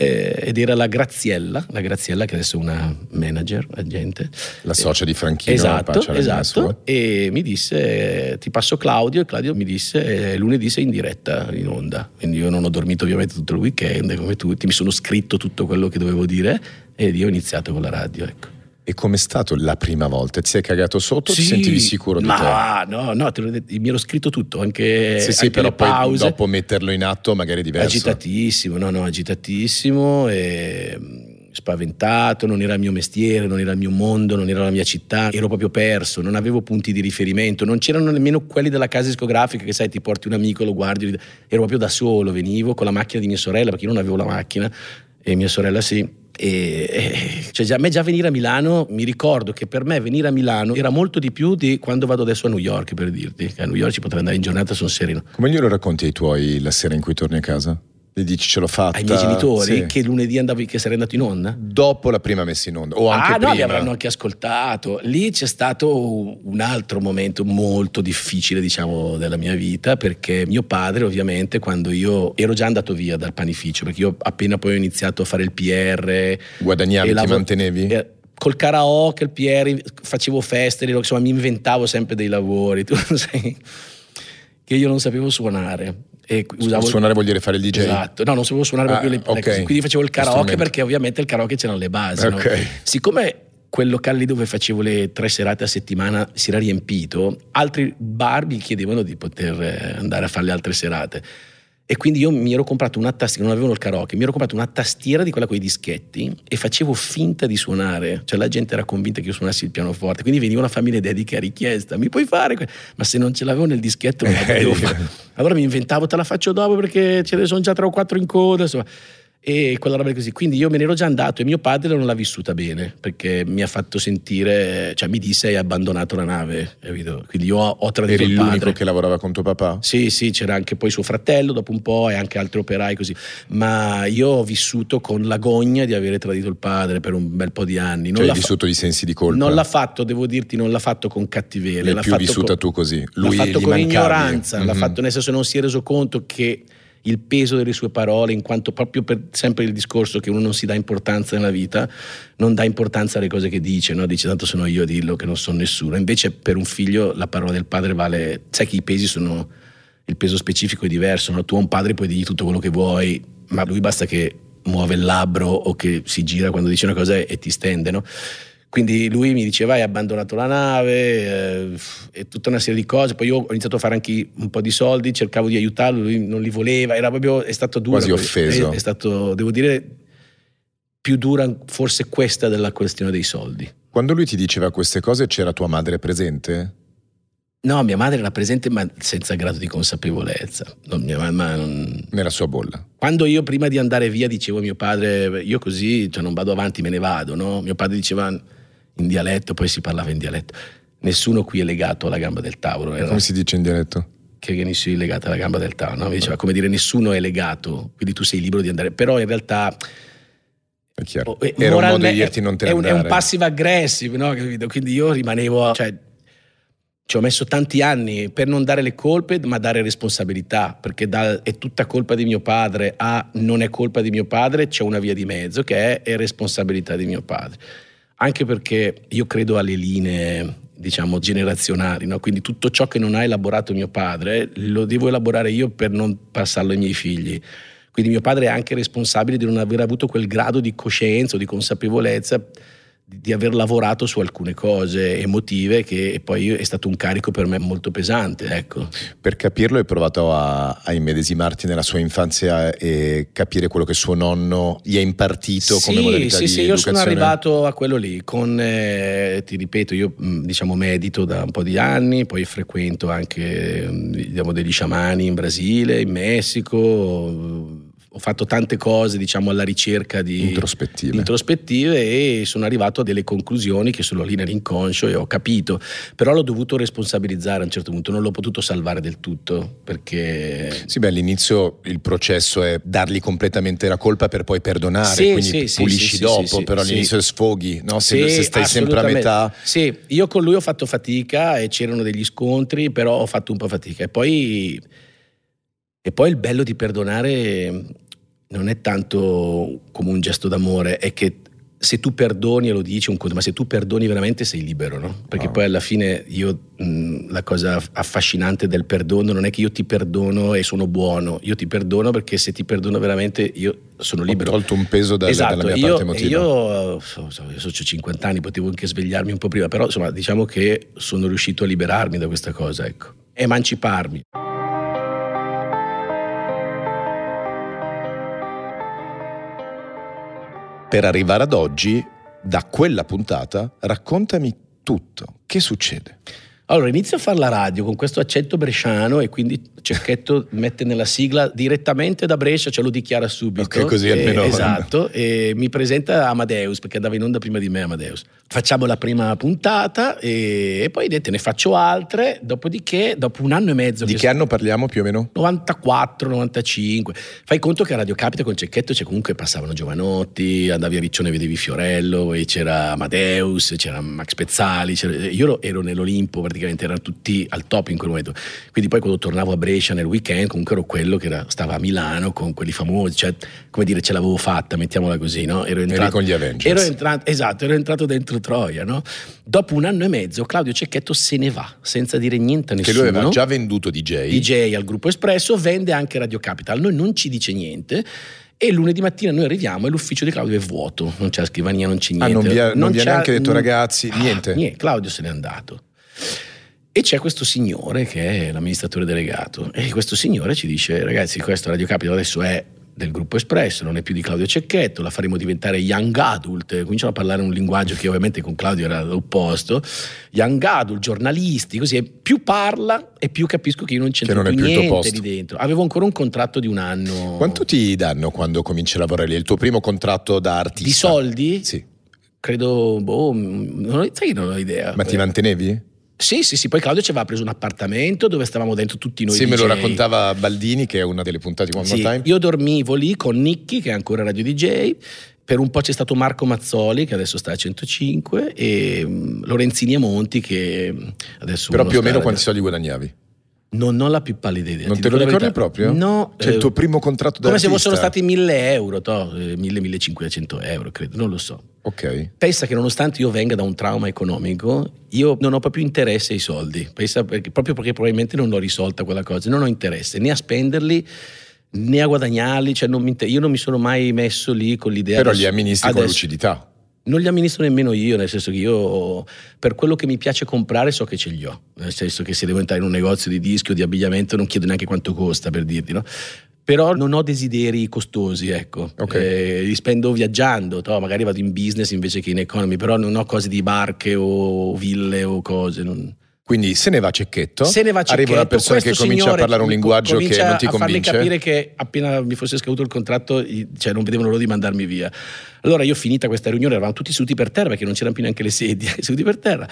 Eh, ed era la Graziella, la Graziella che adesso è una manager, agente. La socia di Franchino. Esatto, esatto. E mi disse, eh, ti passo Claudio, e Claudio mi disse, eh, lunedì sei in diretta in onda. Quindi io non ho dormito ovviamente tutto il weekend, come tutti, mi sono scritto tutto quello che dovevo dire ed io ho iniziato con la radio, ecco. E com'è stato la prima volta? Ti sei cagato sotto o ti sentivi sicuro di ma, te? No, no, te l'ho detto, mi ero scritto tutto, anche, Sì, sì, anche però poi pause. dopo metterlo in atto magari è diverso. Agitatissimo, no, no, agitatissimo e mh, spaventato, non era il mio mestiere, non era il mio mondo, non era la mia città, ero proprio perso, non avevo punti di riferimento, non c'erano nemmeno quelli della casa discografica che sai ti porti un amico, lo guardi, ero proprio da solo, venivo con la macchina di mia sorella perché io non avevo la macchina e mia sorella sì. E, e- cioè già, a me già venire a Milano, mi ricordo che per me venire a Milano era molto di più di quando vado adesso a New York per dirti, a New York ci potrei andare in giornata, sono sereno. Come glielo racconti ai tuoi la sera in cui torni a casa? Gli dici ce l'ho fatta? Ai miei genitori Sì. che lunedì andavi, che sarei andato in onda? Dopo la prima messa in onda o anche ah, no, prima? mi avranno anche ascoltato. Lì c'è stato un altro momento molto difficile, diciamo, della mia vita, perché mio padre, ovviamente, quando io ero già andato via dal panificio, perché io appena poi ho iniziato a fare il PR. Guadagnavi, e ti mantenevi? eh, Col karaoke, il PR, facevo feste, insomma, mi inventavo sempre dei lavori. Tu sai che io non sapevo suonare. E usavo Suonare vuol dire fare il DJ? Esatto, no, non sapevo suonare Ah, proprio le, ok. le- quindi facevo il karaoke perché ovviamente il karaoke c'erano le basi. no? Ok. Siccome quel locale lì dove facevo le tre serate a settimana si era riempito, altri bar mi chiedevano di poter eh, andare a fare le altre serate. E quindi io mi ero comprato una tastiera, non avevano il karaoke, mi ero comprato una tastiera di quella con i dischetti e facevo finta di suonare. Cioè la gente era convinta che io suonassi il pianoforte, quindi veniva una famiglia dedica a richiesta, mi puoi fare? que-?" Ma se non ce l'avevo nel dischetto non la potevo Eh, fare. Allora mi inventavo, te la faccio dopo perché ce ne sono già tre o quattro in coda, insomma. E quella roba così. Quindi io me ne ero già andato e mio padre non l'ha vissuta bene perché mi ha fatto sentire, cioè mi disse hai abbandonato la nave, capito? Quindi io ho, ho tradito Eri il padre. l'unico che lavorava con tuo papà? Sì, sì, c'era anche poi suo fratello dopo un po' e anche altri operai così. Ma io ho vissuto con l'agonia di avere tradito il padre per un bel po' di anni. Non Cioè, hai l'ha fa- vissuto di sensi di colpa? non l'ha fatto, devo dirti, non l'ha fatto con cattiveria. L'hai l'ha più fatto vissuta con- tu così? L'ha Lui fatto gli con mancavi? ignoranza, l'ha Mhm. fatto nel senso non si è reso conto che il peso delle sue parole, in quanto proprio per sempre il discorso che uno non si dà importanza nella vita, non dà importanza alle cose che dice, no? dice tanto sono io a dirlo che non sono nessuno. Invece per un figlio la parola del padre vale, sai che i pesi sono, il peso specifico è diverso, no? tu a un padre puoi dirgli tutto quello che vuoi, ma lui basta che muove il labbro o che si gira quando dice una cosa e, ti stende, no? Quindi lui mi diceva hai abbandonato la nave eh, e tutta una serie di cose. Poi io ho iniziato a fare anche un po' di soldi, cercavo di aiutarlo, lui non li voleva, era proprio, è stato duro. Quasi offeso. È, è stato, devo dire, più dura forse questa della questione dei soldi. Quando lui ti diceva queste cose c'era tua madre presente? No, mia madre era presente ma senza grado di consapevolezza. Non, mia mamma non, Nella sua bolla. Quando io prima di andare via dicevo a mio padre, io così cioè non vado avanti, me ne vado, no? Mio padre diceva in dialetto, poi si parlava in dialetto. Nessuno qui è legato alla gamba del tavolo, Come si dice in dialetto? che nessuno è legato alla gamba del tavolo, no? Mi diceva come dire nessuno è legato, quindi tu sei libero di andare, però in realtà È chiaro. oh, Era un modo di dirti non te ne è un, è andare. un passive aggressive, no? Capito? Quindi io rimanevo, cioè, ci ho messo tanti anni per non dare le colpe, ma dare responsabilità, perché da è tutta colpa di mio padre a non è colpa di mio padre, c'è una via di mezzo che è, è responsabilità di mio padre. Anche perché io credo alle linee, diciamo, generazionali, no? quindi tutto ciò che non ha elaborato mio padre lo devo elaborare io per non passarlo ai miei figli. Quindi mio padre è anche responsabile di non aver avuto quel grado di coscienza o di consapevolezza di, aver lavorato su alcune cose emotive che poi è stato un carico per me molto pesante, ecco. Per capirlo hai provato a, a immedesimarti nella sua infanzia e capire quello che suo nonno gli ha impartito come sì, modalità sì, di sì, io sono arrivato a quello lì, con, eh, ti ripeto, io mh, diciamo medito da un po' di anni, poi frequento anche mh, diciamo, degli sciamani in Brasile, in Messico, ho fatto tante cose diciamo alla ricerca di Introspettive. introspettive e sono arrivato a delle conclusioni che sono lì nell'inconscio e ho capito, però l'ho dovuto responsabilizzare a un certo punto, non l'ho potuto salvare del tutto perché... Sì, beh, all'inizio il processo è dargli completamente la colpa per poi perdonare, Sì, quindi sì, pulisci sì, dopo, però all'inizio sfoghi, no? se, Sì, se stai sempre a metà. Sì, io con lui ho fatto fatica e c'erano degli scontri, però ho fatto un po' fatica. E poi, e poi il bello di perdonare non è tanto come un gesto d'amore, è che se tu perdoni e lo dici un conto, ma se tu perdoni veramente sei libero, no? Perché Ah. poi alla fine io mh, la cosa affascinante del perdono non è che io ti perdono e sono buono, io ti perdono perché se ti perdono veramente io sono Ho libero. tolto un peso dalla, esatto, dalla mia io, parte emotiva. io, so, so, io so, ho 50 anni, potevo anche svegliarmi un po' prima, però insomma diciamo che sono riuscito a liberarmi da questa cosa, ecco, emanciparmi. Per arrivare ad oggi, da quella puntata, raccontami tutto. Che succede? Allora inizio a fare la radio con questo accento bresciano e quindi Cecchetto mette nella sigla direttamente da Brescia, ce lo dichiara subito. Ok, così E- almeno- Esatto, e mi presenta Amadeus perché andava in onda prima di me Amadeus. Facciamo la prima puntata e, e poi niente, ne faccio altre, dopodiché dopo un anno e mezzo Di che che anno parliamo più o meno? 94, 95. Fai conto che a Radio Capita con Cecchetto c'è comunque passavano Giovanotti, andavi a Riccione vedevi Fiorello, poi c'era Amadeus, c'era Max Pezzali, c'era- io ero, ero nell'Olimpo praticamente, erano tutti al top in quel momento. Quindi poi quando tornavo a Brescia nel weekend comunque ero quello che era- stava a Milano con quelli famosi, cioè come dire ce l'avevo fatta, mettiamola così, no? Ero entrato, con gli Avengers. Ero entrato, esatto, ero entrato dentro Troia, no? Dopo un anno e mezzo Claudio Cecchetto se ne va senza dire niente a Che nessuno. lui aveva già venduto DJ. DJ al gruppo Espresso, vende anche Radio Capital. Noi non ci dice niente. E lunedì mattina noi arriviamo e l'ufficio di Claudio è vuoto, non c'è la scrivania, non c'è Ah, niente. non vi ha- non vi ha neanche detto, "Ragazzi", niente? niente, Claudio se n'è andato. E c'è questo signore che è l'amministratore delegato e questo signore ci dice ragazzi questo Radio Capital adesso è del gruppo Espresso, non è più di Claudio Cecchetto, la faremo diventare Young Adult, cominciano a parlare un linguaggio che ovviamente con Claudio era l'opposto, Young Adult, giornalisti, così, più parla e più capisco che io non c'entro non più, niente di dentro. Avevo ancora un contratto di un anno. Quanto ti danno quando cominci a lavorare lì? Il tuo primo contratto da artista? Di soldi? Sì. Credo, boh, non ho, sai, non ho idea. Ma ti mantenevi? Sì, sì, sì, poi Claudio ci aveva preso un appartamento dove stavamo dentro tutti noi. Sì, DJ. me lo raccontava Baldini, che è una delle puntate di One sì, More Time. Io dormivo lì con Nicky, che è ancora radio DJ. Per un po' c'è stato Marco Mazzoli, che adesso sta a 105, e um, Lorenzini e Monti, che mm, adesso. Però più o meno quanti soldi guadagnavi? Non ho la più pallida idea. Non te lo ricordi proprio? No. Cioè eh, il tuo primo contratto da Come se fossero stati 1000 euro, to, 1000-1500 euro, credo, non lo so. Ok. Pensa che nonostante io venga da un trauma economico, io non ho proprio interesse ai soldi. Pensa perché, proprio perché probabilmente non l'ho risolta quella cosa. Non ho interesse né a spenderli né a guadagnarli. Cioè non mi, io non mi sono mai messo lì con l'idea. Però li amministri adesso, con lucidità. Non li amministro nemmeno io, nel senso che io per quello che mi piace comprare so che ce li ho, nel senso che se devo entrare in un negozio di dischi o di abbigliamento non chiedo neanche quanto costa per dirti, no? Però non ho desideri costosi, ecco. Okay. Eh, li spendo viaggiando, to, magari vado in business invece che in economy, però non ho cose di barche o ville o cose. Non... Quindi se ne va Cecchetto, se ne va Cecchetto arriva una persona che comincia a parlare un linguaggio che non ti convince. a farmi capire che appena mi fosse scaduto il contratto, cioè non vedevano l'ora di mandarmi via. Allora io finita questa riunione, eravamo tutti seduti per terra perché non c'erano più neanche le sedie, seduti per terra.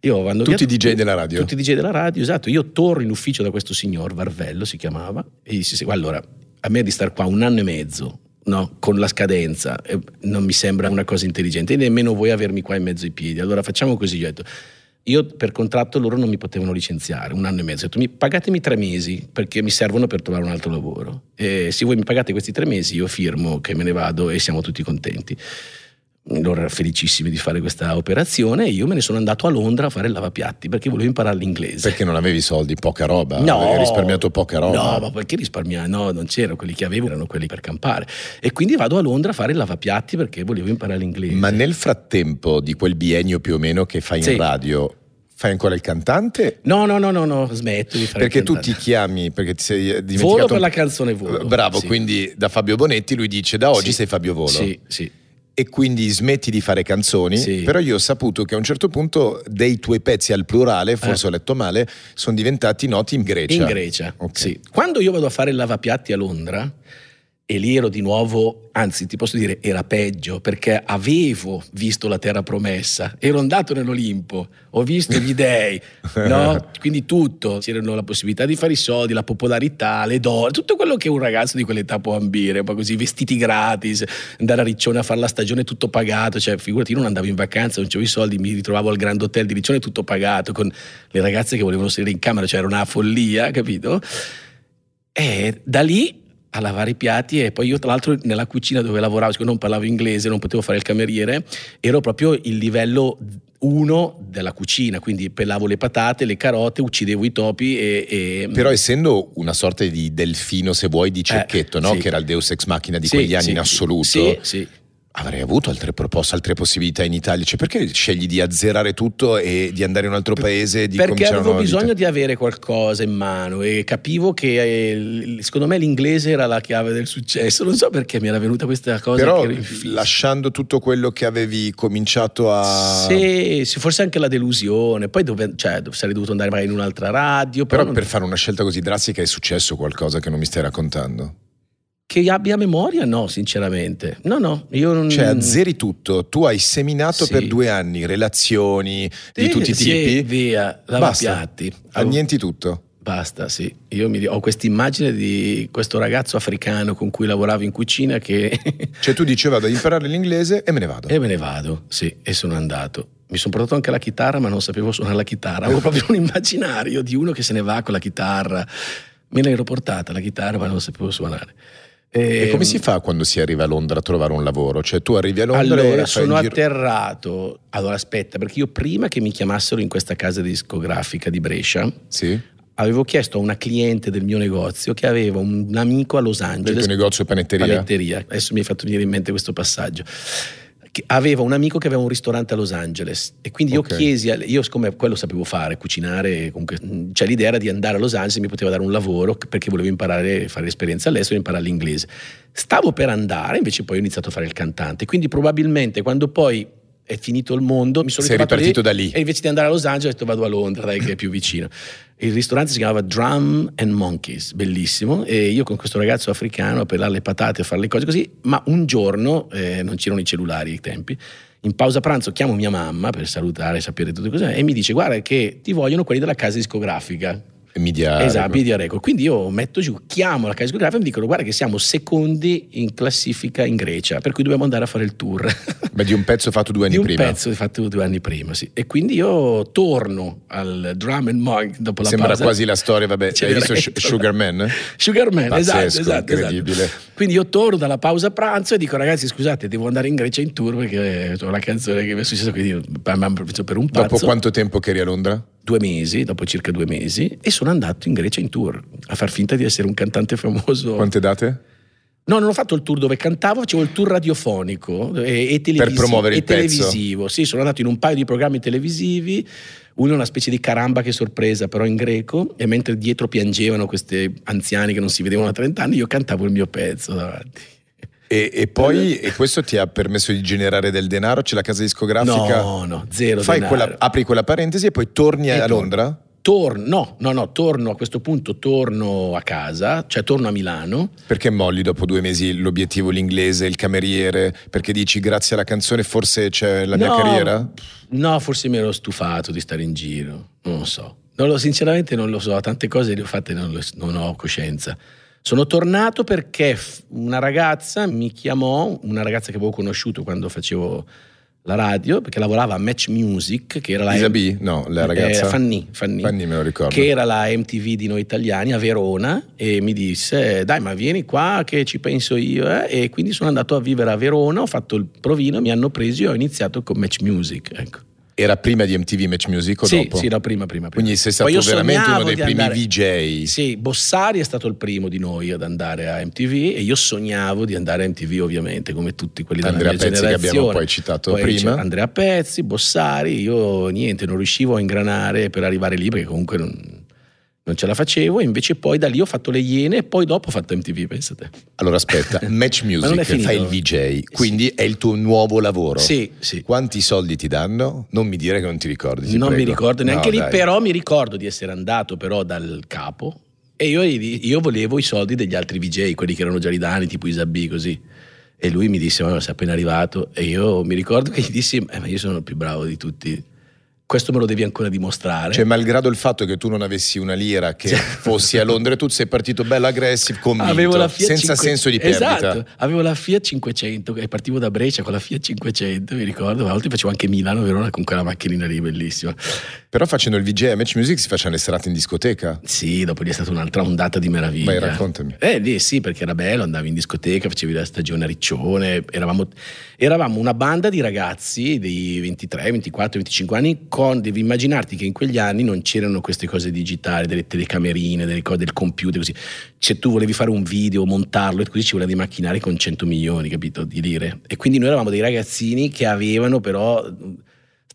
Io vado tutti i via, DJ della radio. Tutti i DJ della radio, esatto. Io torno in ufficio da questo signor, Varvello si chiamava, e gli disse, allora, a me di star qua un anno e mezzo, no, con la scadenza, non mi sembra una cosa intelligente, e nemmeno voi avermi qua in mezzo ai piedi. Allora facciamo così, io ho detto, io per contratto loro non mi potevano licenziare un anno e mezzo. Ho detto, mi, pagatemi tre mesi perché mi servono per trovare un altro lavoro. E se voi mi pagate questi tre mesi, io firmo che me ne vado e siamo tutti contenti. Loro erano felicissimi di fare questa operazione e io me ne sono andato a Londra a fare il lavapiatti perché volevo imparare l'inglese. Perché non avevi soldi, poca roba? No, avevi risparmiato poca roba? No, ma perché risparmiare? No, non c'era, quelli che avevo erano quelli per campare. E quindi vado a Londra a fare il lavapiatti perché volevo imparare l'inglese. Ma nel frattempo di quel biennio più o meno che fai in Sì. radio, fai ancora il cantante? No, no, no, no, no, smetto di fare Perché tu ti chiami, perché ti sei dimenticato... Volo per la canzone Volo. Bravo, Sì. quindi da Fabio Bonetti lui dice da oggi Sì. sei Fabio Volo. Sì, sì. E quindi smetti di fare canzoni, Sì. però io ho saputo che a un certo punto dei tuoi pezzi al plurale, forse ho letto male, sono diventati noti in Grecia. Eh. In Grecia, Ok. sì. Quando io vado a fare il lavapiatti a Londra, e lì ero di nuovo, anzi ti posso dire era peggio, perché avevo visto la terra promessa, ero andato nell'Olimpo, ho visto gli dei, no? quindi tutto, c'erano la possibilità di fare i soldi, la popolarità, le donne, tutto quello che un ragazzo di quell'età può ambire, poi così vestiti gratis, andare a Riccione a fare la stagione tutto pagato, cioè figurati io non andavo in vacanza, non avevo i soldi, mi ritrovavo al Grand Hotel di Riccione tutto pagato, con le ragazze che volevano sedere in camera, cioè era una follia, capito? E da lì a lavare i piatti e poi io tra l'altro nella cucina dove lavoravo, siccome non parlavo inglese, non potevo fare il cameriere, ero proprio il livello uno della cucina, quindi pelavo le patate, le carote, uccidevo i topi e... e- Però essendo una sorta di delfino, se vuoi, di cecchetto, Eh, no? sì. che era il Deus Ex Machina di Sì, quegli anni sì, in assoluto, Sì, sì. Avrei avuto altre proposte, altre possibilità in Italia. Cioè, perché scegli di azzerare tutto e di andare in un altro paese e di Perché avevo bisogno vita? di avere qualcosa in mano e capivo che eh, secondo me l'inglese era la chiave del successo. Non so perché mi era venuta questa cosa. Però lasciando tutto quello che avevi cominciato a... Sì, sì, forse anche la delusione. Poi dove, cioè, sarei dovuto andare magari in un'altra radio. Però, Però non- per fare una scelta così drastica è successo qualcosa che non mi stai raccontando? Che abbia memoria, no, sinceramente. No, no, io non. Cioè, azzeri tutto. Tu hai seminato Sì. per due anni relazioni di Sì, tutti i sì, tipi. via, Basta. lavapiatti. Annienti tutto. Basta, sì. Io mi, ho questa immagine di questo ragazzo africano con cui lavoravo in cucina che. Cioè, tu dici vado ad imparare l'inglese e me ne vado. e me ne vado, sì, e sono andato. Mi sono portato anche la chitarra, ma non sapevo suonare la chitarra. Avevo proprio un immaginario di uno che se ne va con la chitarra. Me l'ero portata la chitarra, ma non sapevo suonare. E come si fa quando si arriva a Londra a trovare un lavoro? Cioè, tu arrivi a Londra Allora, e sono giro... atterrato. Allora, aspetta, perché io prima che mi chiamassero in questa casa discografica di Brescia, Sì? avevo chiesto a una cliente del mio negozio che aveva un amico a Los Del Angeles. tuo negozio panetteria? panetteria. Adesso mi hai fatto venire in mente questo passaggio. Aveva un amico che aveva un ristorante a Los Angeles e quindi io Ok. chiesi, a- io siccome quello sapevo fare, cucinare, comunque, mh, cioè l'idea era di andare a Los Angeles, mi poteva dare un lavoro perché volevo imparare, fare esperienza all'estero e imparare l'inglese. Stavo per andare, invece poi ho iniziato a fare il cantante, quindi probabilmente quando poi è finito il mondo mi sono Sei ripartito da lì. e invece di andare a Los Angeles ho detto vado a Londra, dai che è più vicino. Il ristorante si chiamava Drum and Monkeys, bellissimo, e io con questo ragazzo africano a pelare le patate, a fare le cose così, ma un giorno, eh, non c'erano i cellulari ai tempi, in pausa pranzo chiamo mia mamma per salutare, sapere tutte cose, e mi dice guarda che ti vogliono quelli della casa discografica. Media Esatto, Media Record. Quindi io metto giù, chiamo la casa discografica e mi dicono guarda che siamo secondi in classifica in Grecia, per cui dobbiamo andare a fare il tour. Beh, di un pezzo fatto due anni di un prima. pezzo fatto due anni prima, sì. E quindi io torno al Drum and Monk dopo la Sembra pausa. quasi la storia, vabbè, C'è hai visto Sugar Man? Sugar Man, esatto, Pazzesco, esatto, incredibile. esatto. Quindi io torno dalla pausa pranzo e dico ragazzi scusate devo andare in Grecia in tour perché ho la canzone che mi è successa quindi per un pazzo. Dopo quanto tempo che eri a Londra? Due mesi, dopo circa due mesi e sono andato in Grecia in tour a far finta di essere un cantante famoso. Quante date? No, non ho fatto il tour dove cantavo, facevo il tour radiofonico e, e televisivo. promuovere il e pezzo. televisivo. Sì, sono andato in un paio di programmi televisivi, uno è una specie di caramba che sorpresa, però in greco, e mentre dietro piangevano questi anziani che non si vedevano da 30 anni, io cantavo il mio pezzo davanti. E, e poi e questo ti ha permesso di generare del denaro? C'è la casa discografica? No, no, zero Fai denaro. quella, apri quella parentesi e poi torni E a. Londra? Torno, no, no, no, torno a questo punto, torno a casa, cioè torno a Milano. Perché molli dopo due mesi l'obiettivo, l'inglese, il cameriere? Perché dici grazie alla canzone forse c'è la mia No, carriera? No, forse mi ero stufato di stare in giro, non lo so. Non lo- sinceramente non lo so, tante cose le ho fatte e non, lo- non ho coscienza. Sono tornato perché una ragazza mi chiamò, una ragazza che avevo conosciuto quando facevo la radio, perché lavorava a Match Music, che era la Lisa B? No, la ragazza. eh, Fanny, Fanny, Fanny me lo ricordo. che era la MTV di noi italiani a Verona e mi disse dai ma vieni qua che ci penso io eh?" e quindi sono andato a vivere a Verona, ho fatto il provino, mi hanno preso e ho iniziato con Match Music. Ecco. Era prima di MTV Match Music o Sì, dopo? sì, no, prima, prima, prima. Quindi sei stato veramente uno dei primi andare- VJ. Sì, Bossari è stato il primo di noi ad andare a MTV e io sognavo di andare a MTV ovviamente, come tutti quelli della Andrea mia Pezzi che generazione. abbiamo poi citato Poi prima. Andrea Pezzi, Bossari, io niente, non riuscivo a ingranare per arrivare lì perché comunque non, non ce la facevo e invece poi da lì ho fatto le Iene e poi dopo ho fatto MTV, pensate. Allora aspetta, Match Music, fai il VJ, quindi è il tuo nuovo lavoro. Sì, sì. Quanti soldi ti danno? Non mi dire che non ti ricordi. ti non mi prego. ricordo neanche No, lì, dai. però mi ricordo di essere andato però dal capo e io, io volevo i soldi degli altri VJ, quelli che erano già lì da anni, tipo Isabì, così. E lui mi disse, ma sei appena arrivato. E io mi ricordo che gli dissi, "Eh, ma io sono il più bravo di tutti. Questo me lo devi ancora dimostrare. Cioè, malgrado il fatto che tu non avessi una lira, che fossi a Londra e tu sei partito bello aggressive, convinto, Avevo la Fiat senza 500 senso di perdita. Esatto, avevo la Fiat 500 e partivo da Brescia con la Fiat 500, mi ricordo, a volte facevo anche Milano, Verona con quella macchinina lì bellissima. Però facendo il VJ a Match Music si facevano le serate in discoteca. Sì, dopo lì è stata un'altra ondata di meraviglia. Vai, raccontami. Eh, lì sì, perché era bello, andavi in discoteca, facevi la stagione a Riccione, eravamo, eravamo una banda di ragazzi di 23, 24, 25 anni, con, devi immaginarti che in quegli anni non c'erano queste cose digitali, delle telecamerine, delle cose del computer, così. Se tu volevi fare un video, montarlo e così ci voleva dei macchinari con 100 milioni, capito, di lire. E quindi noi eravamo dei ragazzini che avevano però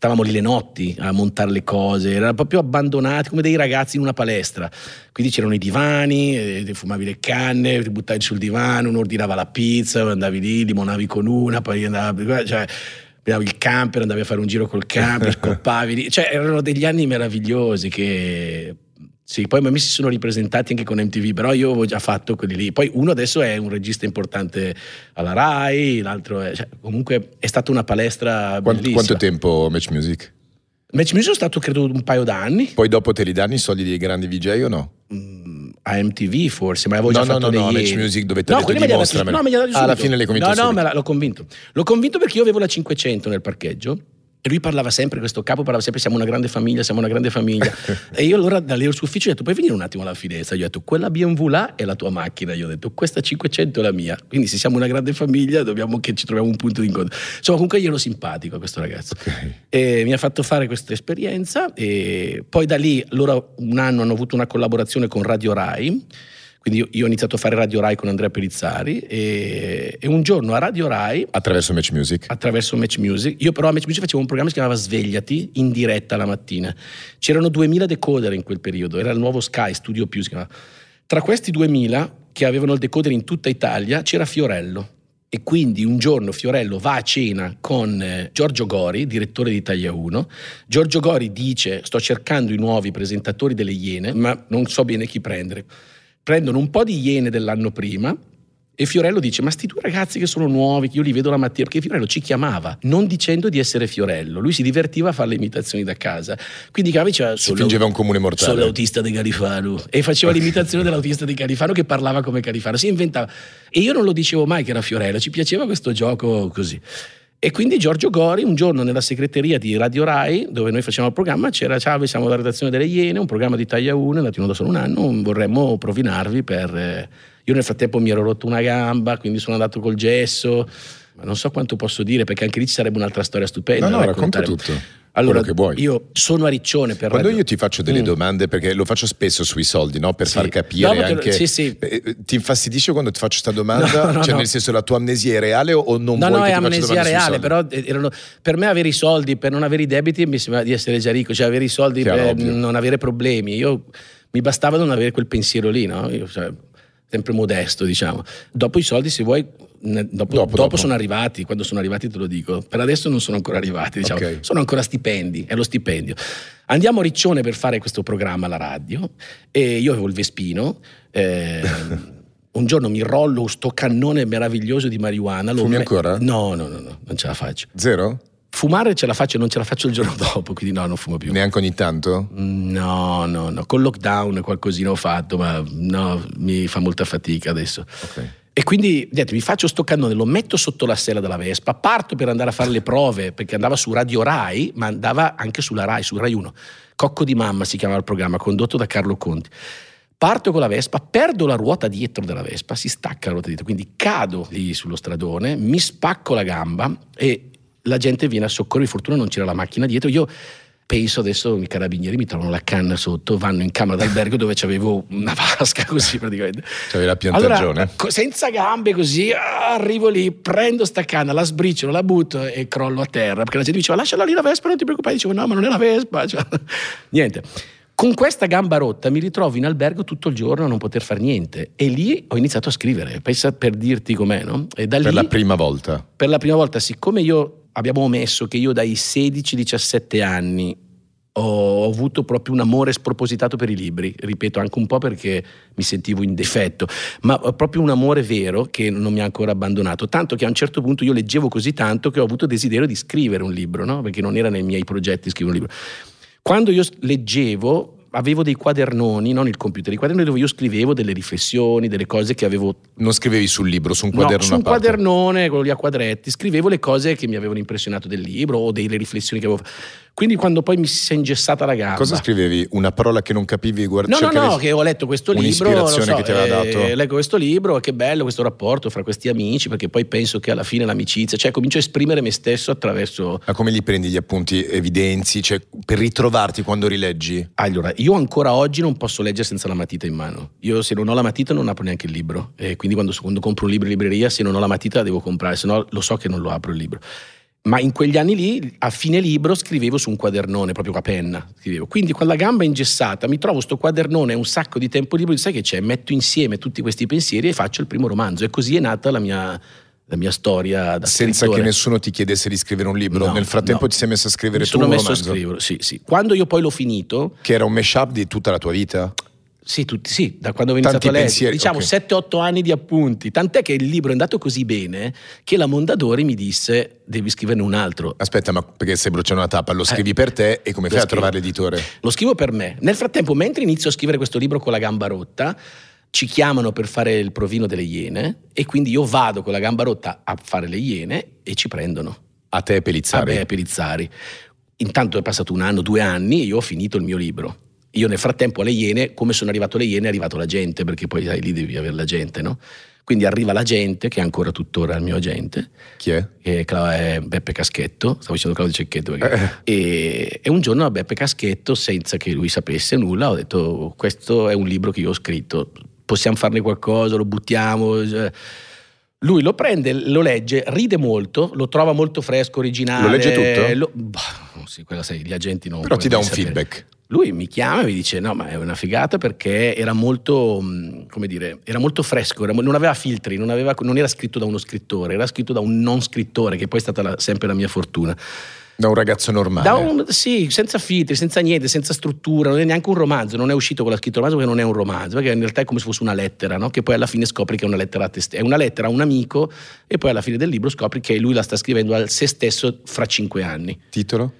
stavamo lì le notti a montare le cose, erano proprio abbandonati come dei ragazzi in una palestra. Quindi c'erano i divani, eh, fumavi le canne, ti buttavi sul divano, uno ordinava la pizza, andavi lì, limonavi con una, poi andavi, cioè, prendevi il camper, andavi a fare un giro col camper, scoppavi lì. Cioè erano degli anni meravigliosi che... Sì, poi me si sono ripresentati anche con MTV, però io avevo già fatto quelli lì. Poi uno adesso è un regista importante alla RAI, l'altro è... Cioè, comunque è stata una palestra Quanto, quanto tempo Match Music? Match Music è stato credo un paio d'anni Poi dopo te li danno i soldi dei grandi VJ o no? mm, a MTV forse, ma avevo No, già no, fatto no, dei no, a Match. Music dove ha no, detto dimostramelo. No, me li ha dati Ah, alla subito. fine l'hai convinto No, no, subito. me l'ho convinto. L'ho convinto perché io avevo la 500 nel parcheggio e lui parlava sempre, questo capo parlava sempre, siamo una grande famiglia, siamo una grande famiglia. e io allora da lì sul ufficio ho detto, puoi venire un attimo alla finestra? Gli ho detto, quella BMW là è la tua macchina. Io ho detto, questa 500 è la mia. Quindi se siamo una grande famiglia dobbiamo che ci troviamo un punto di incontro. Insomma, comunque io ero simpatico a questo ragazzo. E mi ha fatto fare questa esperienza e poi da lì loro un anno hanno avuto una collaborazione con Radio Rai Quindi io, io, ho iniziato a fare Radio Rai con Andrea Perizzari e, e, un giorno a Radio Rai... Attraverso Match Music? Attraverso Match Music. Io però a Match Music facevo un programma che si chiamava Svegliati, in diretta la mattina. C'erano 2000 decoder in quel periodo, era il nuovo Sky, Studio Più si chiamava. Tra questi 2000 che avevano il decoder in tutta Italia c'era Fiorello. E quindi un giorno Fiorello va a cena con eh, Giorgio Gori, direttore di Italia 1. Giorgio Gori dice: Sto cercando i nuovi presentatori delle Iene, ma non so bene chi prendere prendono un po' di iene dell'anno prima e Fiorello dice: Ma sti due ragazzi che sono nuovi, che io li vedo la mattina, perché Fiorello ci chiamava, non dicendo di essere Fiorello. Lui si divertiva a fare le imitazioni da casa. Quindi Cavi diceva: Si fingeva un comune mortale. Sono l'autista di Califano. E faceva l'imitazione dell'autista di Califano che parlava come Califano. Si inventava. E io non lo dicevo mai che era Fiorello, ci piaceva questo gioco così. E quindi Giorgio Gori, un giorno nella segreteria di Radio Rai, dove noi facciamo il programma, c'era ciao, siamo la redazione delle Iene, un programma di taglia 1, è andato in onda solo un anno, vorremmo provinarvi per... Eh, io nel frattempo mi ero rotto una gamba, quindi sono andato col gesso, ma non so quanto posso dire, perché anche lì ci sarebbe un'altra storia stupenda. No, no, racconta tutto. Allora, io sono a Riccione per Quando radio... io ti faccio delle mm. domande, perché lo faccio spesso sui soldi, no? per sì. far capire no, anche. Sì, sì. Eh, ti infastidisce quando ti faccio questa domanda? No, cioè, nel senso, la tua amnesia è reale o non no, vuoi no, che è amnesia reale, però eh, erano, per me avere i soldi per non avere i debiti mi sembra di essere già ricco, cioè avere i soldi Chiaro, per ovvio. non avere problemi. Io mi bastava non avere quel pensiero lì, no? Io, cioè, sempre modesto, diciamo. Dopo i soldi, se vuoi, dopo, dopo, dopo, sono arrivati, quando sono arrivati te lo dico. Per adesso non sono ancora arrivati, diciamo. Okay. sono ancora stipendi, è lo stipendio. Andiamo a Riccione per fare questo programma alla radio e io avevo il Vespino. Eh, un giorno mi rollo sto cannone meraviglioso di marijuana. Fumi me... ancora? No, no, no, no, non ce la faccio. Zero? Fumare ce la faccio, non ce la faccio il giorno dopo, quindi no, non fumo più. Neanche ogni tanto? No, no, no. Con lockdown qualcosina ho fatto, ma no, mi fa molta fatica adesso. Ok. E quindi niente, mi faccio sto cannone, lo metto sotto la sella della Vespa, parto per andare a fare le prove, perché andava su Radio Rai, ma andava anche sulla Rai, su Rai 1. Cocco di mamma si chiamava il programma, condotto da Carlo Conti. Parto con la Vespa, perdo la ruota dietro della Vespa, si stacca la ruota dietro, quindi cado lì sullo stradone, mi spacco la gamba e la gente viene a soccorrere, fortuna non c'era la macchina dietro, io penso adesso i carabinieri mi trovano la canna sotto, vanno in camera d'albergo dove c'avevo una vasca così praticamente. C'avevi la piantagione. Allora, senza gambe così, arrivo lì, prendo sta canna, la sbriciolo, la butto e crollo a terra, perché la gente diceva lasciala lì la Vespa, non ti preoccupare, dicevo no ma non è la Vespa, cioè, niente. Con questa gamba rotta mi ritrovo in albergo tutto il giorno a non poter fare niente e lì ho iniziato a scrivere, pensa per dirti com'è, no? E da per lì, la prima volta. Per la prima volta, siccome io abbiamo omesso che io dai 16-17 anni ho avuto proprio un amore spropositato per i libri, ripeto anche un po' perché mi sentivo in difetto, ma proprio un amore vero che non mi ha ancora abbandonato, tanto che a un certo punto io leggevo così tanto che ho avuto desiderio di scrivere un libro, no? perché non era nei miei progetti scrivere un libro. Quando io leggevo avevo dei quadernoni, non il computer, i quadernoni dove io scrivevo delle riflessioni, delle cose che avevo... Non scrivevi sul libro, su un quaderno? No, su un quadernone, quello lì a quadretti, scrivevo le cose che mi avevano impressionato del libro o delle riflessioni che avevo fatto. Quindi quando poi mi si è ingessata la gamba. Cosa scrivevi? Una parola che non capivi? Guard- no, no, no, che ho letto questo libro. Un'ispirazione so, che ti aveva dato. Eh, leggo questo libro, che bello questo rapporto fra questi amici, perché poi penso che alla fine l'amicizia, cioè comincio a esprimere me stesso attraverso... Ma come li prendi gli appunti evidenzi? Cioè, per ritrovarti quando rileggi? Allora, io ancora oggi non posso leggere senza la matita in mano. Io se non ho la matita non apro neanche il libro. E quindi quando, quando compro un libro in libreria, se non ho la matita la devo comprare, se no lo so che non lo apro il libro. Ma in quegli anni lì, a fine libro, scrivevo su un quadernone, proprio a penna. Scrivevo. Quindi con la gamba ingessata mi trovo sto quadernone un sacco di tempo libero, sai che c'è? Metto insieme tutti questi pensieri e faccio il primo romanzo. E così è nata la mia, la mia storia da Senza scrittore. che nessuno ti chiedesse di scrivere un libro. No, Nel frattempo no. ti sei messo a scrivere mi tu un sono romanzo. messo a scrivere, sì, sì. Quando io poi l'ho finito... Che era un mashup di tutta la tua vita? Sì, tutti, sì, da quando ho iniziato Tanti a leggere, diciamo ok. 7-8 anni di appunti, tant'è che il libro è andato così bene che la Mondadori mi disse devi scriverne un altro. Aspetta, ma perché stai bruciando una tappa? Lo scrivi per te e come fai a scrivo. trovare l'editore? Lo scrivo per me. Nel frattempo, mentre inizio a scrivere questo libro con la gamba rotta, ci chiamano per fare il provino delle Iene e quindi io vado con la gamba rotta a fare le Iene e ci prendono. A te Pelizzari? Vabbè, Perizzari. Intanto è passato un anno, due anni e io ho finito il mio libro. Io nel frattempo alle Iene, come sono arrivato alle Iene, è arrivato la gente, perché poi sai, lì devi avere la gente, no? Quindi arriva la gente, che è ancora tuttora il mio agente, Chi è? che è Beppe Caschetto, stavo dicendo Claudio Cecchetto, perché- Eh. e, e un giorno a Beppe Caschetto, senza che lui sapesse nulla, ho detto questo è un libro che io ho scritto, possiamo farne qualcosa, lo buttiamo. Cioè. Lui lo prende, lo legge, ride molto, lo trova molto fresco, originale. Lo legge tutto? Lo, bah, sì, quella sai, gli agenti non... Però ti dà un sapere. feedback. Lui mi chiama e mi dice: No, ma è una figata perché era molto, come dire, era molto fresco, era, non aveva filtri, non, aveva, non, era scritto da uno scrittore, era scritto da un non scrittore, che poi è stata la, sempre la mia fortuna. Da un ragazzo normale. Un, sì, senza filtri, senza niente, senza struttura, non è neanche un romanzo, non è uscito con la scritto romanzo perché non è un romanzo, perché in realtà è come se fosse una lettera, no? che poi alla fine scopri che è una lettera a te stesso. È una lettera a un amico e poi alla fine del libro scopri che lui la sta scrivendo a se stesso fra cinque anni. Titolo?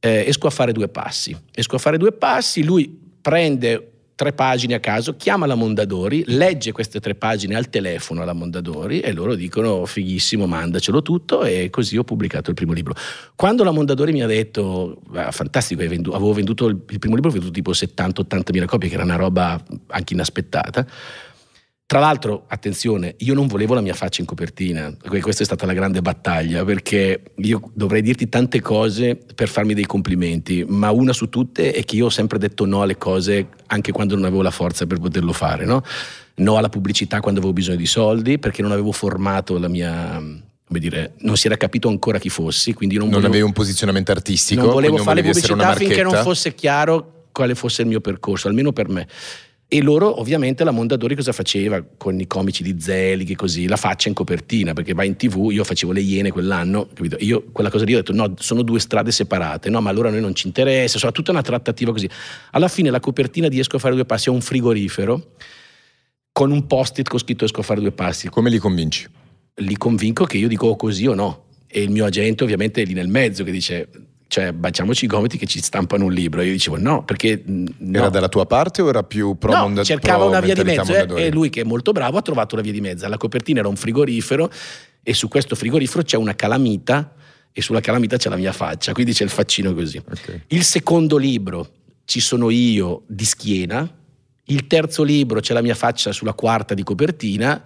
Eh, esco a fare due passi. Esco a fare due passi, lui prende tre pagine a caso, chiama la Mondadori, legge queste tre pagine al telefono alla Mondadori e loro dicono fighissimo, mandacelo tutto e così ho pubblicato il primo libro. Quando la Mondadori mi ha detto, ah, fantastico, venduto, avevo venduto il, il, primo libro, ho venduto tipo 70-80 mila copie, che era una roba anche inaspettata, tra l'altro, attenzione, io non volevo la mia faccia in copertina, questa è stata la grande battaglia, perché io dovrei dirti tante cose per farmi dei complimenti, ma una su tutte è che io ho sempre detto no alle cose anche quando non avevo la forza per poterlo fare, no? No alla pubblicità quando avevo bisogno di soldi, perché non avevo formato la mia, come dire, non si era capito ancora chi fossi, quindi non, non volevo, avevi un posizionamento artistico. Non volevo non fare pubblicità finché non fosse chiaro quale fosse il mio percorso, almeno per me. E loro, ovviamente, la Mondadori cosa faceva con i comici di Zelig e così? La faccia in copertina, perché va in tv, io facevo le Iene quell'anno, capito? Io quella cosa lì ho detto, no, sono due strade separate, no, ma allora a noi non ci interessa, insomma, tutta una trattativa così. Alla fine la copertina di Esco a fare due passi è un frigorifero con un post-it con scritto Esco a fare due passi. Come li convinci? Li convinco che io dico così o no. E il mio agente ovviamente è lì nel mezzo che dice cioè baciamoci i gomiti che ci stampano un libro. Io dicevo no, perché... No. Era dalla tua parte o era più pro No, monda- cercava una via di mezzo eh, e lui che è molto bravo ha trovato la via di mezzo. La copertina era un frigorifero e su questo frigorifero c'è una calamita e sulla calamita c'è la mia faccia, quindi c'è il faccino così. Ok. Il secondo libro ci sono io di schiena, il terzo libro c'è la mia faccia sulla quarta di copertina,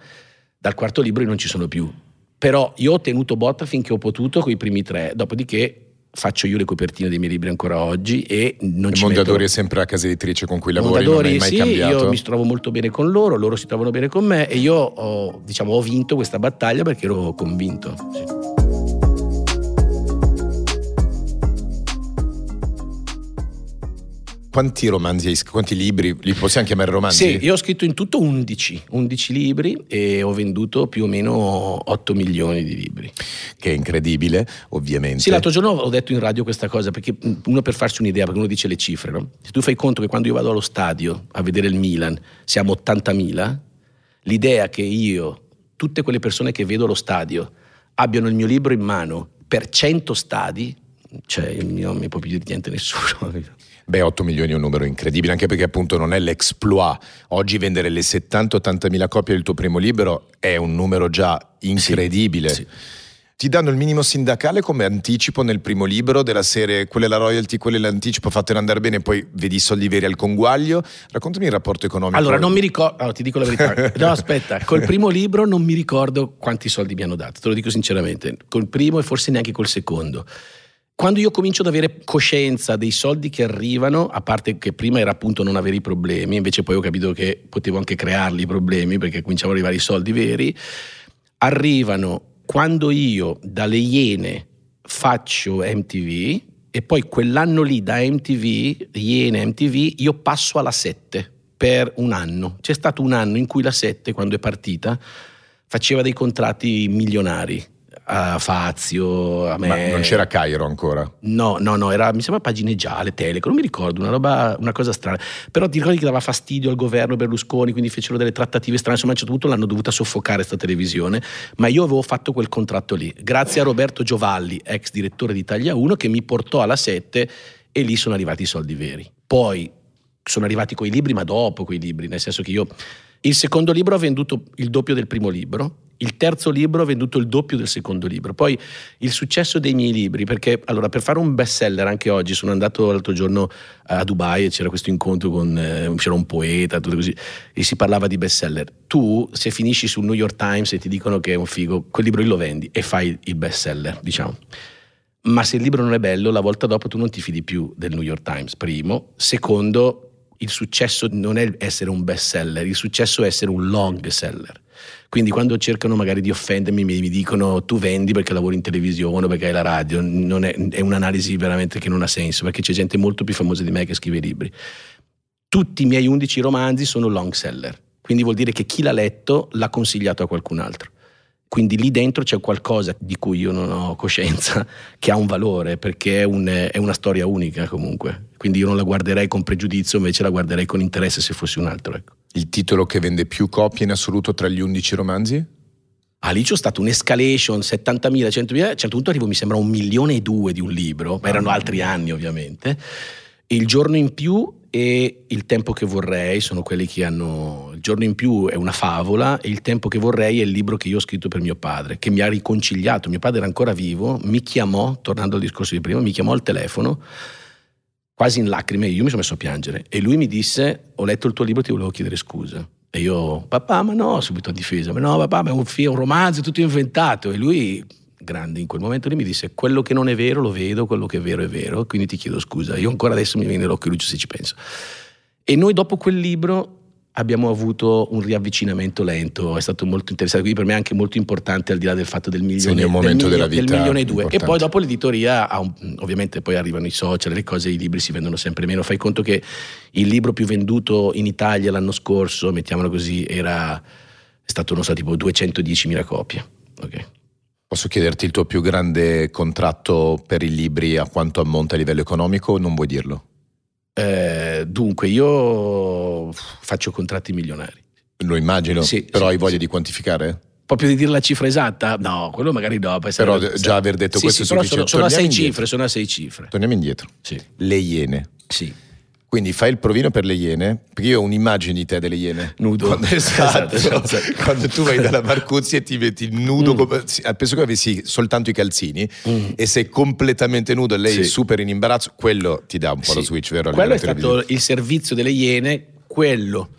dal quarto libro io non ci sono più. Però io ho tenuto botta finché ho potuto con i primi tre, dopodiché faccio io le copertine dei miei libri ancora oggi e non E ci Mondadori metto... è sempre la casa editrice con cui lavori, non Mondadori, hai mai sì, cambiato? io mi trovo molto bene con loro, loro si trovano bene con me e io ho, diciamo, ho vinto questa battaglia perché ero convinto. sì. Quanti romanzi hai scritto? Quanti libri? Li possiamo chiamare romanzi? Sì, io ho scritto in tutto 11, 11 libri e ho venduto più o meno 8 milioni di libri. Che è incredibile, ovviamente. Sì, l'altro giorno ho detto in radio questa cosa, perché uno per farsi un'idea, perché uno dice le cifre, no? Se tu fai conto che quando io vado allo stadio a vedere il Milan siamo 80.000, l'idea che io, tutte quelle persone che vedo allo stadio, abbiano il mio libro in mano per 100 stadi, cioè io non mi può più dire niente nessuno. Beh, 8 milioni è un numero incredibile, anche perché appunto non è l'exploit. Oggi vendere le 70-80 mila copie del tuo primo libro è un numero già incredibile. Sì, sì. Ti danno il minimo sindacale come anticipo nel primo libro della serie, quella è la royalty, quella è l'anticipo, fatelo andare bene, poi vedi i soldi veri al conguaglio. Raccontami il rapporto economico. Allora, non mi ricordo, allora, ti dico la verità. No, aspetta, col primo libro non mi ricordo quanti soldi mi hanno dato, te lo dico sinceramente. Col primo e forse neanche col secondo. Quando io comincio ad avere coscienza dei soldi che arrivano, a parte che prima era appunto non avere i problemi, invece poi ho capito che potevo anche crearli i problemi perché cominciavano ad arrivare i soldi veri, arrivano quando io dalle Iene faccio MTV e poi quell'anno lì da MTV, Iene MTV, io passo alla 7 per un anno. C'è stato un anno in cui la 7, quando è partita, faceva dei contratti milionari a Fazio, a me. Ma non c'era Cairo ancora. No, no, no, era, mi sembra pagine gialle, Teleco, non mi ricordo, una roba, una cosa strana. Però ti ricordi che dava fastidio al governo Berlusconi, quindi fecero delle trattative strane, insomma a un certo punto l'hanno dovuta soffocare sta televisione, ma io avevo fatto quel contratto lì, grazie a Roberto Giovalli, ex direttore di Italia 1, che mi portò alla 7 e lì sono arrivati i soldi veri. Poi sono arrivati quei libri, ma dopo quei libri, nel senso che io... Il secondo libro ho venduto il doppio del primo libro, il terzo libro ho venduto il doppio del secondo libro. Poi il successo dei miei libri, perché allora per fare un bestseller anche oggi sono andato l'altro giorno a Dubai e c'era questo incontro con eh, c'era un poeta, tutto così, e si parlava di bestseller. Tu se finisci sul New York Times e ti dicono che è un figo, quel libro lo vendi e fai il bestseller, diciamo. Ma se il libro non è bello, la volta dopo tu non ti fidi più del New York Times, primo. Secondo, il successo non è essere un best seller, il successo è essere un long seller. Quindi quando cercano magari di offendermi mi, mi dicono tu vendi perché lavori in televisione o perché hai la radio, è, è un'analisi veramente che non ha senso perché c'è gente molto più famosa di me che scrive libri. Tutti i miei 11 romanzi sono long seller, quindi vuol dire che chi l'ha letto l'ha consigliato a qualcun altro. Quindi lì dentro c'è qualcosa di cui io non ho coscienza, che ha un valore, perché è, un, è, una storia unica comunque. Quindi io non la guarderei con pregiudizio, invece la guarderei con interesse se fosse un altro. Ecco. Il titolo che vende più copie in assoluto tra gli 11 romanzi? Ah, lì c'è stato un'escalation, 70.000, 100.000, a un certo punto arrivo, mi sembra un milione e due di un libro, ma erano altri anni ovviamente. Il giorno in più e Il tempo che vorrei sono quelli che hanno... Il giorno in più è una favola e Il tempo che vorrei è il libro che io ho scritto per mio padre, che mi ha riconciliato. Mio padre era ancora vivo, mi chiamò, tornando al discorso di prima, mi chiamò al telefono, quasi in lacrime, io mi sono messo a piangere e lui mi disse, ho letto il tuo libro ti volevo chiedere scusa. E io, papà, ma no, subito a difesa, ma no, papà, ma è un, film, un romanzo tutto inventato. E lui grande in quel momento lì mi disse quello che non è vero lo vedo, quello che è vero è vero, quindi ti chiedo scusa. Io ancora adesso mi viene l'occhio luce se ci penso. E noi dopo quel libro abbiamo avuto un riavvicinamento lento, è stato molto interessante, quindi per me è anche molto importante al di là del fatto del milione, un momento del, della vita del milione e due. E poi dopo l'editoria, ovviamente poi arrivano i social, le cose, i libri si vendono sempre meno. Fai conto che il libro più venduto in Italia l'anno scorso, mettiamolo così, era, è stato, non so, tipo 210.000 copie. Okay. Posso chiederti il tuo più grande contratto per i libri a quanto ammonta a livello economico o non vuoi dirlo? Eh, dunque, io faccio contratti milionari. Lo immagino, sì, però sì, hai voglia sì. di quantificare? Proprio di dire la cifra esatta? No, quello magari no. Però già aver detto questo è sufficiente. sono, sono a sei Torniamo cifre, indietro. sono a sei cifre. Torniamo indietro. Le iene. Sì. Quindi fai il provino per le iene, perché io ho un'immagine di te delle iene. Nudo. Quando, esatto, Esatto, esatto. quando tu vai dalla Marcuzzi e ti metti nudo, Mm. come- penso che avessi soltanto i calzini Mm. e sei completamente nudo e lei Sì. è super in imbarazzo, quello ti dà un po' lo Sì. switch, vero? Quello è stato il servizio delle Iene, quello.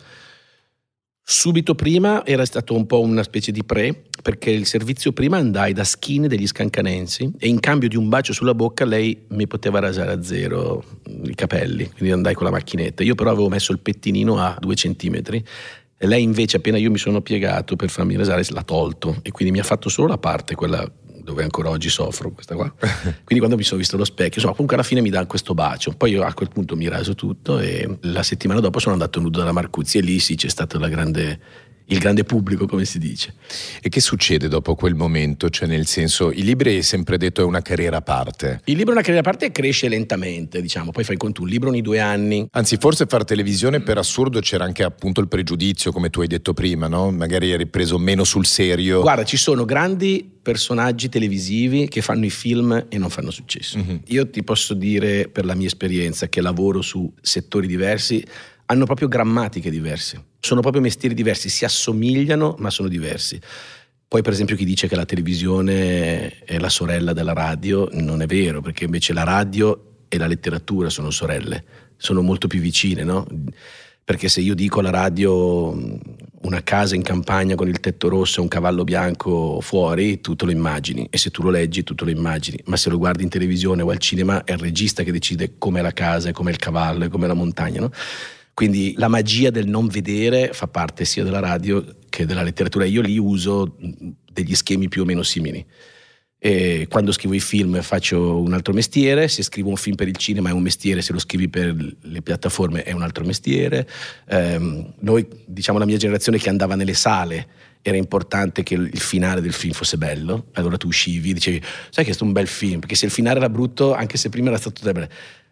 Subito prima era stato un po' una specie di pre, perché il servizio prima andai da skin degli scancanensi e in cambio di un bacio sulla bocca lei mi poteva rasare a zero i capelli, quindi andai con la macchinetta. Io però avevo messo il pettinino a due centimetri e lei invece appena io mi sono piegato per farmi rasare l'ha tolto e quindi mi ha fatto solo la parte, quella dove ancora oggi soffro, questa qua. Quindi quando mi sono visto allo specchio, insomma, comunque alla fine mi dà questo bacio. Poi io a quel punto mi raso tutto e la settimana dopo sono andato nudo dalla Marcuzzi e lì sì c'è stato la grande, il grande pubblico, come si dice. E che succede dopo quel momento? Cioè, nel senso, i libri hai sempre detto è una carriera a parte. Il libro è una carriera a parte e cresce lentamente, diciamo. Poi fai conto un libro ogni due anni. Anzi, forse fare televisione per assurdo c'era anche appunto il pregiudizio, come tu hai detto prima, no? Magari eri preso meno sul serio. Guarda, ci sono grandi personaggi televisivi che fanno i film e non fanno successo. Mhm. Io ti posso dire, per la mia esperienza, che lavoro su settori diversi, hanno proprio grammatiche diverse. Sono proprio mestieri diversi, si assomigliano ma sono diversi. Poi per esempio chi dice che la televisione è la sorella della radio non è vero, perché invece la radio e la letteratura sono sorelle, sono molto più vicine, no? Perché se io dico alla radio mh, una casa in campagna con il tetto rosso e un cavallo bianco fuori, tu te lo immagini e se tu lo leggi tu te lo immagini, ma se lo guardi in televisione o al cinema è il regista che decide com'è la casa, com'è il cavallo e com'è la montagna, no? Quindi la magia del non vedere fa parte sia della radio che della letteratura. Io lì uso mh, degli schemi più o meno simili. E quando scrivo i film faccio un altro mestiere, se scrivo un film per il cinema è un mestiere, se lo scrivi per le piattaforme è un altro mestiere. Ehm, noi, diciamo la mia generazione che andava nelle sale, era importante che il finale del film fosse bello, allora tu uscivi e dicevi, sai che è stato un bel film, perché se il finale era brutto, anche se prima era stato bello.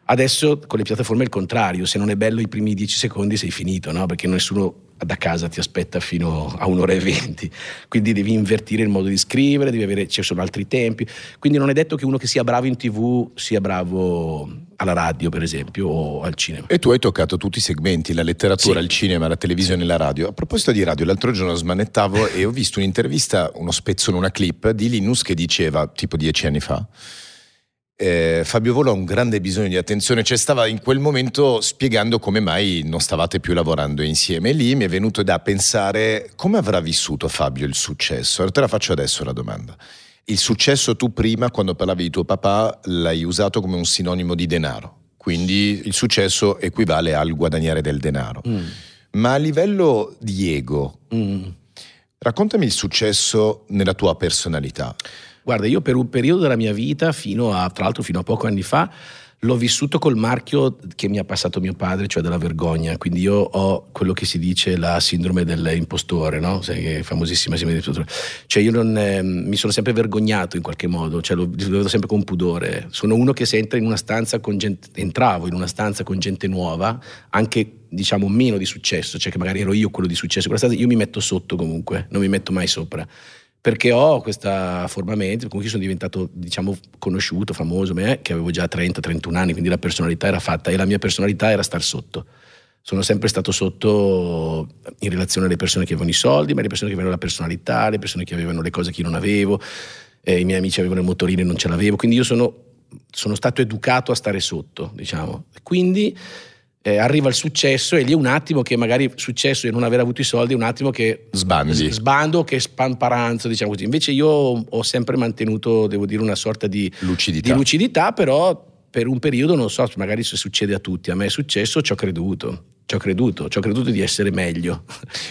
Adesso con le piattaforme è il contrario, se non è bello i primi dieci secondi sei finito, no? perché nessuno da casa ti aspetta fino a un'ora e venti, quindi devi invertire il modo di scrivere, devi avere, ci sono altri tempi, quindi non è detto che uno che sia bravo in tv sia bravo alla radio per esempio o al cinema. E tu hai toccato tutti i segmenti, la letteratura, Sì. il cinema, la televisione e la radio. A proposito di radio, l'altro giorno smanettavo e ho visto un'intervista, uno spezzone, una clip di Linus che diceva, tipo dieci anni fa, eh, Fabio Volo ha un grande bisogno di attenzione, cioè stava in quel momento spiegando come mai non stavate più lavorando insieme e lì mi è venuto da pensare come avrà vissuto Fabio il successo. Allora te la faccio adesso la domanda. Il successo tu prima quando parlavi di tuo papà l'hai usato come un sinonimo di denaro. quindi il successo equivale al guadagnare del denaro. Mm. Ma a livello di ego, mm. raccontami il successo nella tua personalità. Guarda, io per un periodo della mia vita, fino a, tra l'altro fino a poco anni fa, l'ho vissuto col marchio che mi ha passato mio padre, cioè della vergogna. Quindi io ho quello che si dice la sindrome dell'impostore, no? Sai, famosissima sindrome dell'impostore. Cioè io non, eh, mi sono sempre vergognato in qualche modo, cioè lo, lo, vedo sempre con pudore. Sono uno che se entra in una stanza con gente, entravo in una stanza con gente nuova, anche diciamo meno di successo, cioè che magari ero io quello di successo, io mi metto sotto comunque, non mi metto mai sopra perché ho questa forma mente, comunque sono diventato diciamo conosciuto, famoso, me, che avevo già 30-31 anni, quindi la personalità era fatta e la mia personalità era star sotto. Sono sempre stato sotto in relazione alle persone che avevano i soldi, ma le persone che avevano la personalità, le persone che avevano le cose che io non avevo, eh, i miei amici avevano il motorino e non ce l'avevo, quindi io sono, sono stato educato a stare sotto, diciamo. Quindi eh, arriva il successo e lì è un attimo che magari successo e non aver avuto i soldi è un attimo che Sbandi. sbando, che spamparanzo, diciamo così. Invece io ho sempre mantenuto, devo dire, una sorta di lucidità, di lucidità però per un periodo, non so, magari se succede a tutti, a me è successo, ci ho creduto. Ci ho creduto, ci ho creduto di essere meglio.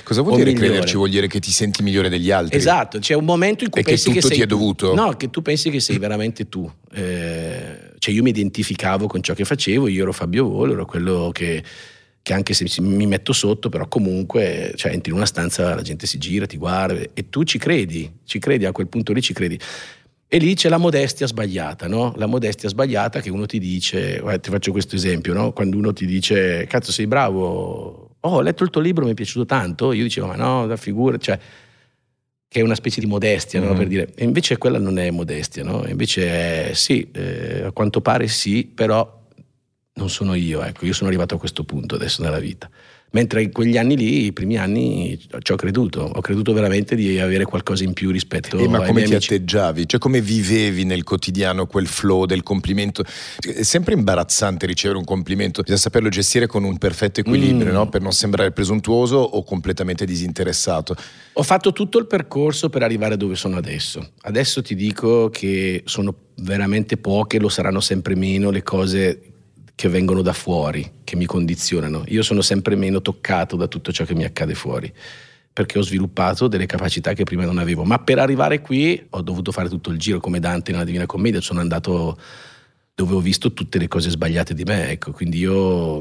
Cosa vuol dire migliore. crederci? Vuol dire che ti senti migliore degli altri? Esatto, c'è un momento in cui e pensi che tutto che sei ti è dovuto? No, che tu pensi che sei veramente tu. Eh, cioè io mi identificavo con ciò che facevo, io ero Fabio Volo, ero quello che che anche se mi metto sotto, però comunque cioè, entri in una stanza, la gente si gira, ti guarda e tu ci credi, ci credi, a quel punto lì ci credi. E lì c'è la modestia sbagliata, no? La modestia sbagliata che uno ti dice, guarda, ti faccio questo esempio, no? Quando uno ti dice, cazzo sei bravo, oh ho letto il tuo libro, mi è piaciuto tanto, io dicevo, ma no, da figura, cioè, che è una specie di modestia, no? Per dire, e invece quella non è modestia, no? Invece è, sì, eh, a quanto pare sì, però non sono io, ecco, io sono arrivato a questo punto adesso nella vita. Mentre in quegli anni lì, i primi anni, ci ho creduto, ho creduto veramente di avere qualcosa in più rispetto e ma come ti amici. atteggiavi? Cioè come vivevi nel quotidiano quel flow del complimento? È sempre imbarazzante ricevere un complimento, bisogna saperlo gestire con un perfetto equilibrio, mm. no? per non sembrare presuntuoso o completamente disinteressato. Ho fatto tutto il percorso per arrivare dove sono adesso. Adesso ti dico che sono veramente poche, lo saranno sempre meno le cose che vengono da fuori, che mi condizionano. Io sono sempre meno toccato da tutto ciò che mi accade fuori, perché ho sviluppato delle capacità che prima non avevo. Ma per arrivare qui ho dovuto fare tutto il giro come Dante nella Divina Commedia, sono andato dove ho visto tutte le cose sbagliate di me, ecco, quindi io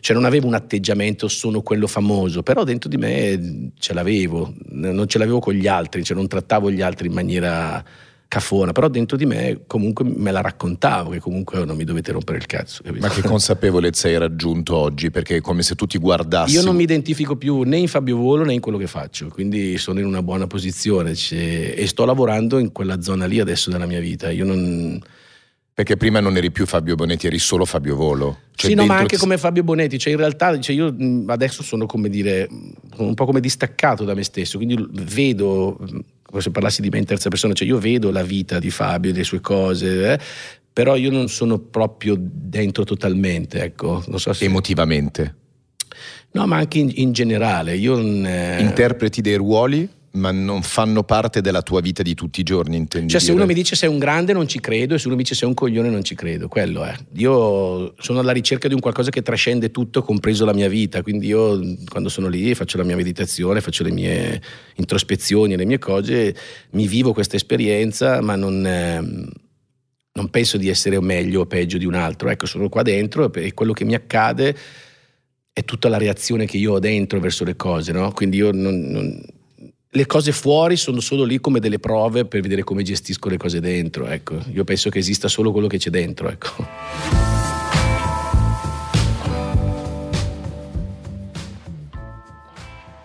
cioè non avevo un atteggiamento sono quello famoso, però dentro di me ce l'avevo, non ce l'avevo con gli altri, cioè non trattavo gli altri in maniera cafona, però dentro di me comunque me la raccontavo che comunque non mi dovete rompere il cazzo. Capito? Ma che consapevolezza hai raggiunto oggi? Perché è come se tu ti guardassi. Io non mi identifico più né in Fabio Volo né in quello che faccio, quindi sono in una buona posizione cioè, e sto lavorando in quella zona lì adesso della mia vita. Io non. Perché prima non eri più Fabio Bonetti, eri solo Fabio Volo. Cioè sì, no, ma anche come Fabio Bonetti. Cioè, in realtà cioè io adesso sono come dire un po' come distaccato da me stesso, quindi vedo se parlassi di me in terza persona, cioè io vedo la vita di Fabio, le sue cose, eh, però io non sono proprio dentro totalmente, ecco. Non so se... Emotivamente? No, ma anche in, in generale. Io, eh... Interpreti dei ruoli? Ma non fanno parte della tua vita di tutti i giorni, intendi Cioè, dire? se uno mi dice sei un grande non ci credo, e se uno mi dice sei un coglione non ci credo, quello è. Io sono alla ricerca di un qualcosa che trascende tutto, compreso la mia vita, quindi io quando sono lì faccio la mia meditazione, faccio le mie introspezioni, le mie cose, mi vivo questa esperienza, ma non... Eh, non penso di essere meglio o peggio di un altro, ecco, sono qua dentro e quello che mi accade è tutta la reazione che io ho dentro verso le cose, no? Quindi io non, non le cose fuori sono solo lì come delle prove per vedere come gestisco le cose dentro. Ecco. Io penso che esista solo quello che c'è dentro. Ecco.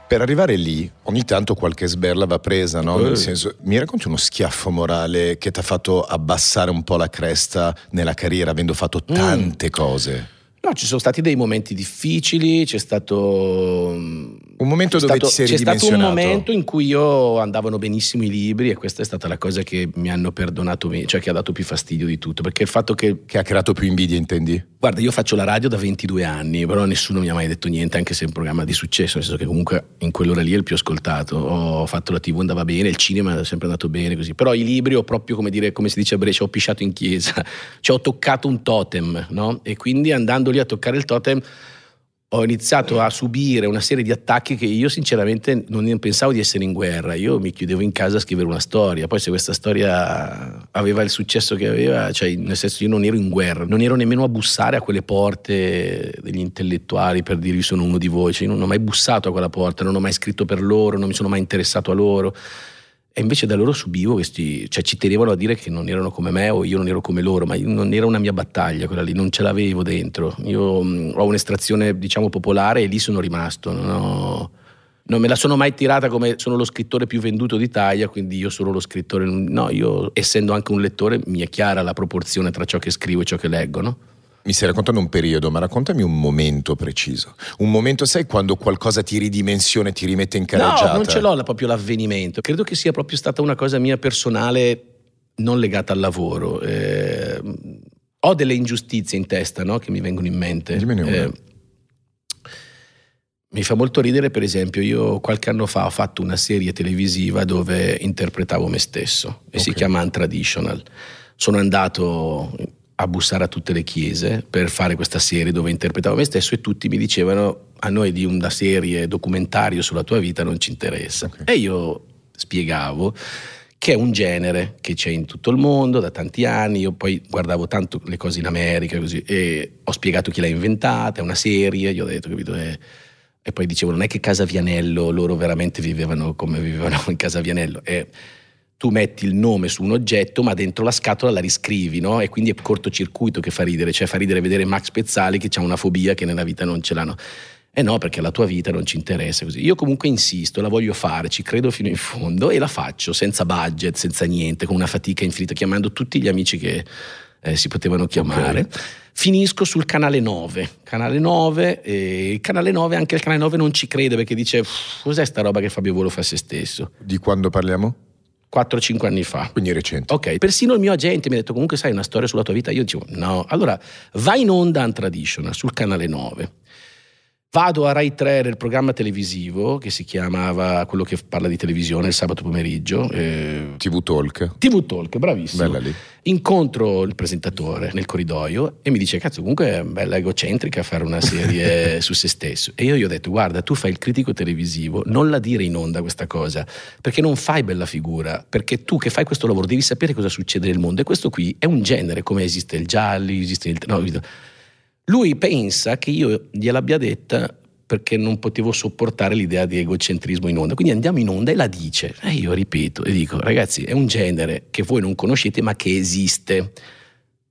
Per arrivare lì, ogni tanto qualche sberla va presa, no? Nel senso, mi racconti uno schiaffo morale che ti ha fatto abbassare un po' la cresta nella carriera, avendo fatto mm. tante mm. cose? No, ci sono stati dei momenti difficili, c'è stato Un momento c'è dove stato, ti sei c'è stato un ridimensionato. momento in cui io andavano benissimo i libri e questa è stata la cosa che mi hanno perdonato cioè che ha dato più fastidio di tutto, perché il fatto che Che ha creato più invidia, intendi? Guarda, io faccio la radio da 22 anni, però nessuno mi ha mai detto niente, anche se è un programma di successo, nel senso che comunque in quell'ora lì è il più ascoltato. Ho fatto la TV, andava bene, il cinema è sempre andato bene così. Però i libri ho proprio, come dire, come si dice a Brescia, ho pisciato in chiesa, cioè ho toccato un totem, no? E quindi andando lì a toccare il totem ho iniziato a subire una serie di attacchi che io sinceramente non pensavo di essere in guerra, io mi chiudevo in casa a scrivere una storia, poi se questa storia aveva il successo che aveva, cioè nel senso io non ero in guerra, non ero nemmeno a bussare a quelle porte degli intellettuali per dire io sono uno di voi, cioè, io non ho mai bussato a quella porta, non ho mai scritto per loro, non mi sono mai interessato a loro. E invece da loro subivo questi, cioè ci tenevano a dire che non erano come me o io non ero come loro, ma non era una mia battaglia quella lì, non ce l'avevo dentro. Io mh, ho un'estrazione, diciamo, popolare e lì sono rimasto. Non, ho- non me la sono mai tirata come sono lo scrittore più venduto d'Italia, quindi io sono lo scrittore. No, io essendo anche un lettore mi è chiara la proporzione tra ciò che scrivo e ciò che leggo, no? Mi stai raccontando un periodo, ma raccontami un momento preciso. Un momento, sai, quando qualcosa ti ridimensiona ti rimette in carreggiata? No, non ce l'ho proprio l'avvenimento. Credo che sia proprio stata una cosa mia personale, non legata al lavoro. Eh, ho delle ingiustizie in testa no, che mi vengono in mente. Dimmene una. Eh, mi fa molto ridere, per esempio, io qualche anno fa ho fatto una serie televisiva dove interpretavo me stesso e si Ok. chiama Untraditional. Sono andato a bussare a tutte le chiese per fare questa serie dove interpretavo me stesso e tutti mi dicevano a noi di una serie documentario sulla tua vita non ci interessa. Ok. E io spiegavo che è un genere che c'è in tutto il mondo da tanti anni, io poi guardavo tanto le cose in America così, e ho spiegato chi l'ha inventata, è una serie, gli ho detto, capito? E, e poi dicevo, non è che Casa Vianello loro veramente vivevano come vivevano in Casa Vianello, e tu metti il nome su un oggetto ma dentro la scatola la riscrivi, no? E quindi è cortocircuito che fa ridere, cioè fa ridere vedere Max Pezzali che ha una fobia che nella vita non ce l'hanno. Eh no, perché la tua vita non ci interessa così. Io comunque insisto, la voglio fare, ci credo fino in fondo e la faccio senza budget, senza niente, con una fatica infinita, chiamando tutti gli amici che eh, si potevano chiamare. Finisco sul canale 9. Canale 9, e il canale 9, anche il canale 9 non ci crede perché dice "Uff, cos'è sta roba che Fabio Volo fa a se stesso? Di quando parliamo? 4-5 anni fa. Quindi recente. Ok, persino il mio agente mi ha detto comunque sai una storia sulla tua vita, io dicevo no, allora vai in onda Untraditional sul canale 9. Vado a Rai 3 nel programma televisivo che si chiamava quello che parla di televisione il sabato pomeriggio, eh, TV Talk. TV Talk, bravissimo. Bella lì. Incontro il presentatore nel corridoio e mi dice: Cazzo, comunque è bella egocentrica fare una serie su se stesso. E io gli ho detto: Guarda, tu fai il critico televisivo, non la dire in onda questa cosa, perché non fai bella figura. Perché tu che fai questo lavoro devi sapere cosa succede nel mondo. E questo qui è un genere, come esiste il gialli, esiste il. no, lui pensa che io gliel'abbia detta perché non potevo sopportare l'idea di egocentrismo in onda. Quindi andiamo in onda e la dice. E io ripeto e dico, ragazzi, è un genere che voi non conoscete ma che esiste.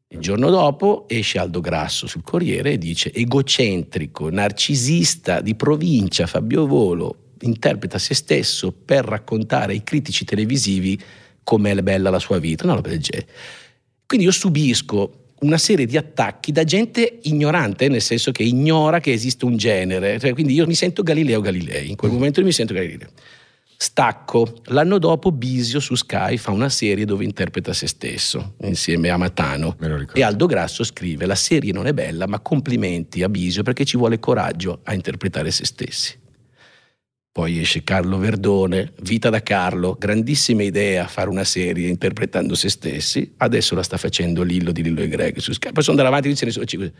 Il giorno dopo esce Aldo Grasso sul Corriere e dice egocentrico, narcisista di provincia Fabio Volo interpreta se stesso per raccontare ai critici televisivi com'è bella la sua vita, una roba. Quindi io subisco una serie di attacchi da gente ignorante, nel senso che ignora che esiste un genere. Cioè, quindi io mi sento Galileo Galilei, in quel momento io mi sento Galileo. Stacco. L'anno dopo Bisio su Sky fa una serie dove interpreta se stesso, insieme a Matano. E Aldo Grasso scrive, la serie non è bella, ma complimenti a Bisio perché ci vuole coraggio a interpretare se stessi. Poi esce Carlo Verdone, Vita da Carlo, grandissima idea fare una serie interpretando se stessi, adesso la sta facendo Lillo di Lillo e Greg su Sky. Poi sono andato avanti e ce ne sono cinque.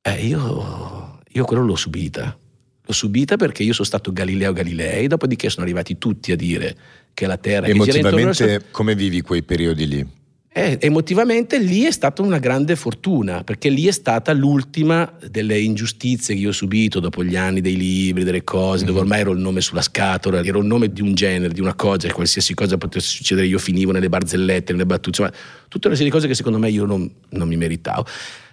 Eh, io, io quello l'ho subita. L'ho subita perché io sono stato Galileo Galilei, dopodiché sono arrivati tutti a dire che la Terra Sole. Emotivamente, come vivi quei periodi lì? Eh, emotivamente lì è stata una grande fortuna, perché lì è stata l'ultima delle ingiustizie che io ho subito dopo gli anni dei libri, delle cose, dove ormai ero il nome sulla scatola, ero il nome di un genere, di una cosa, qualsiasi cosa potesse succedere, io finivo nelle barzellette, nelle battute, insomma, tutta una serie di cose che secondo me io non, non mi meritavo.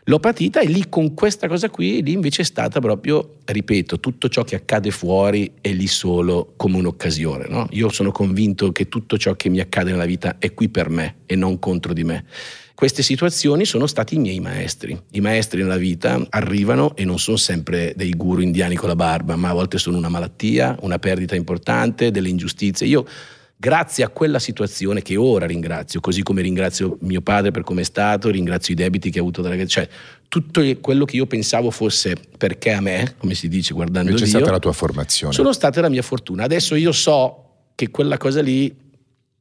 L'ho patita e lì con questa cosa qui, lì invece è stata proprio, ripeto, tutto ciò che accade fuori è lì solo come un'occasione. No? Io sono convinto che tutto ciò che mi accade nella vita è qui per me e non contro di me. Queste situazioni sono stati i miei maestri. I maestri nella vita arrivano e non sono sempre dei guru indiani con la barba, ma a volte sono una malattia, una perdita importante, delle ingiustizie. Io grazie a quella situazione che ora ringrazio, così come ringrazio mio padre per come è stato, ringrazio i debiti che ha avuto dalla cioè tutto quello che io pensavo fosse perché a me, come si dice guardando Invece Dio, è stata la tua formazione. Sono state la mia fortuna. Adesso io so che quella cosa lì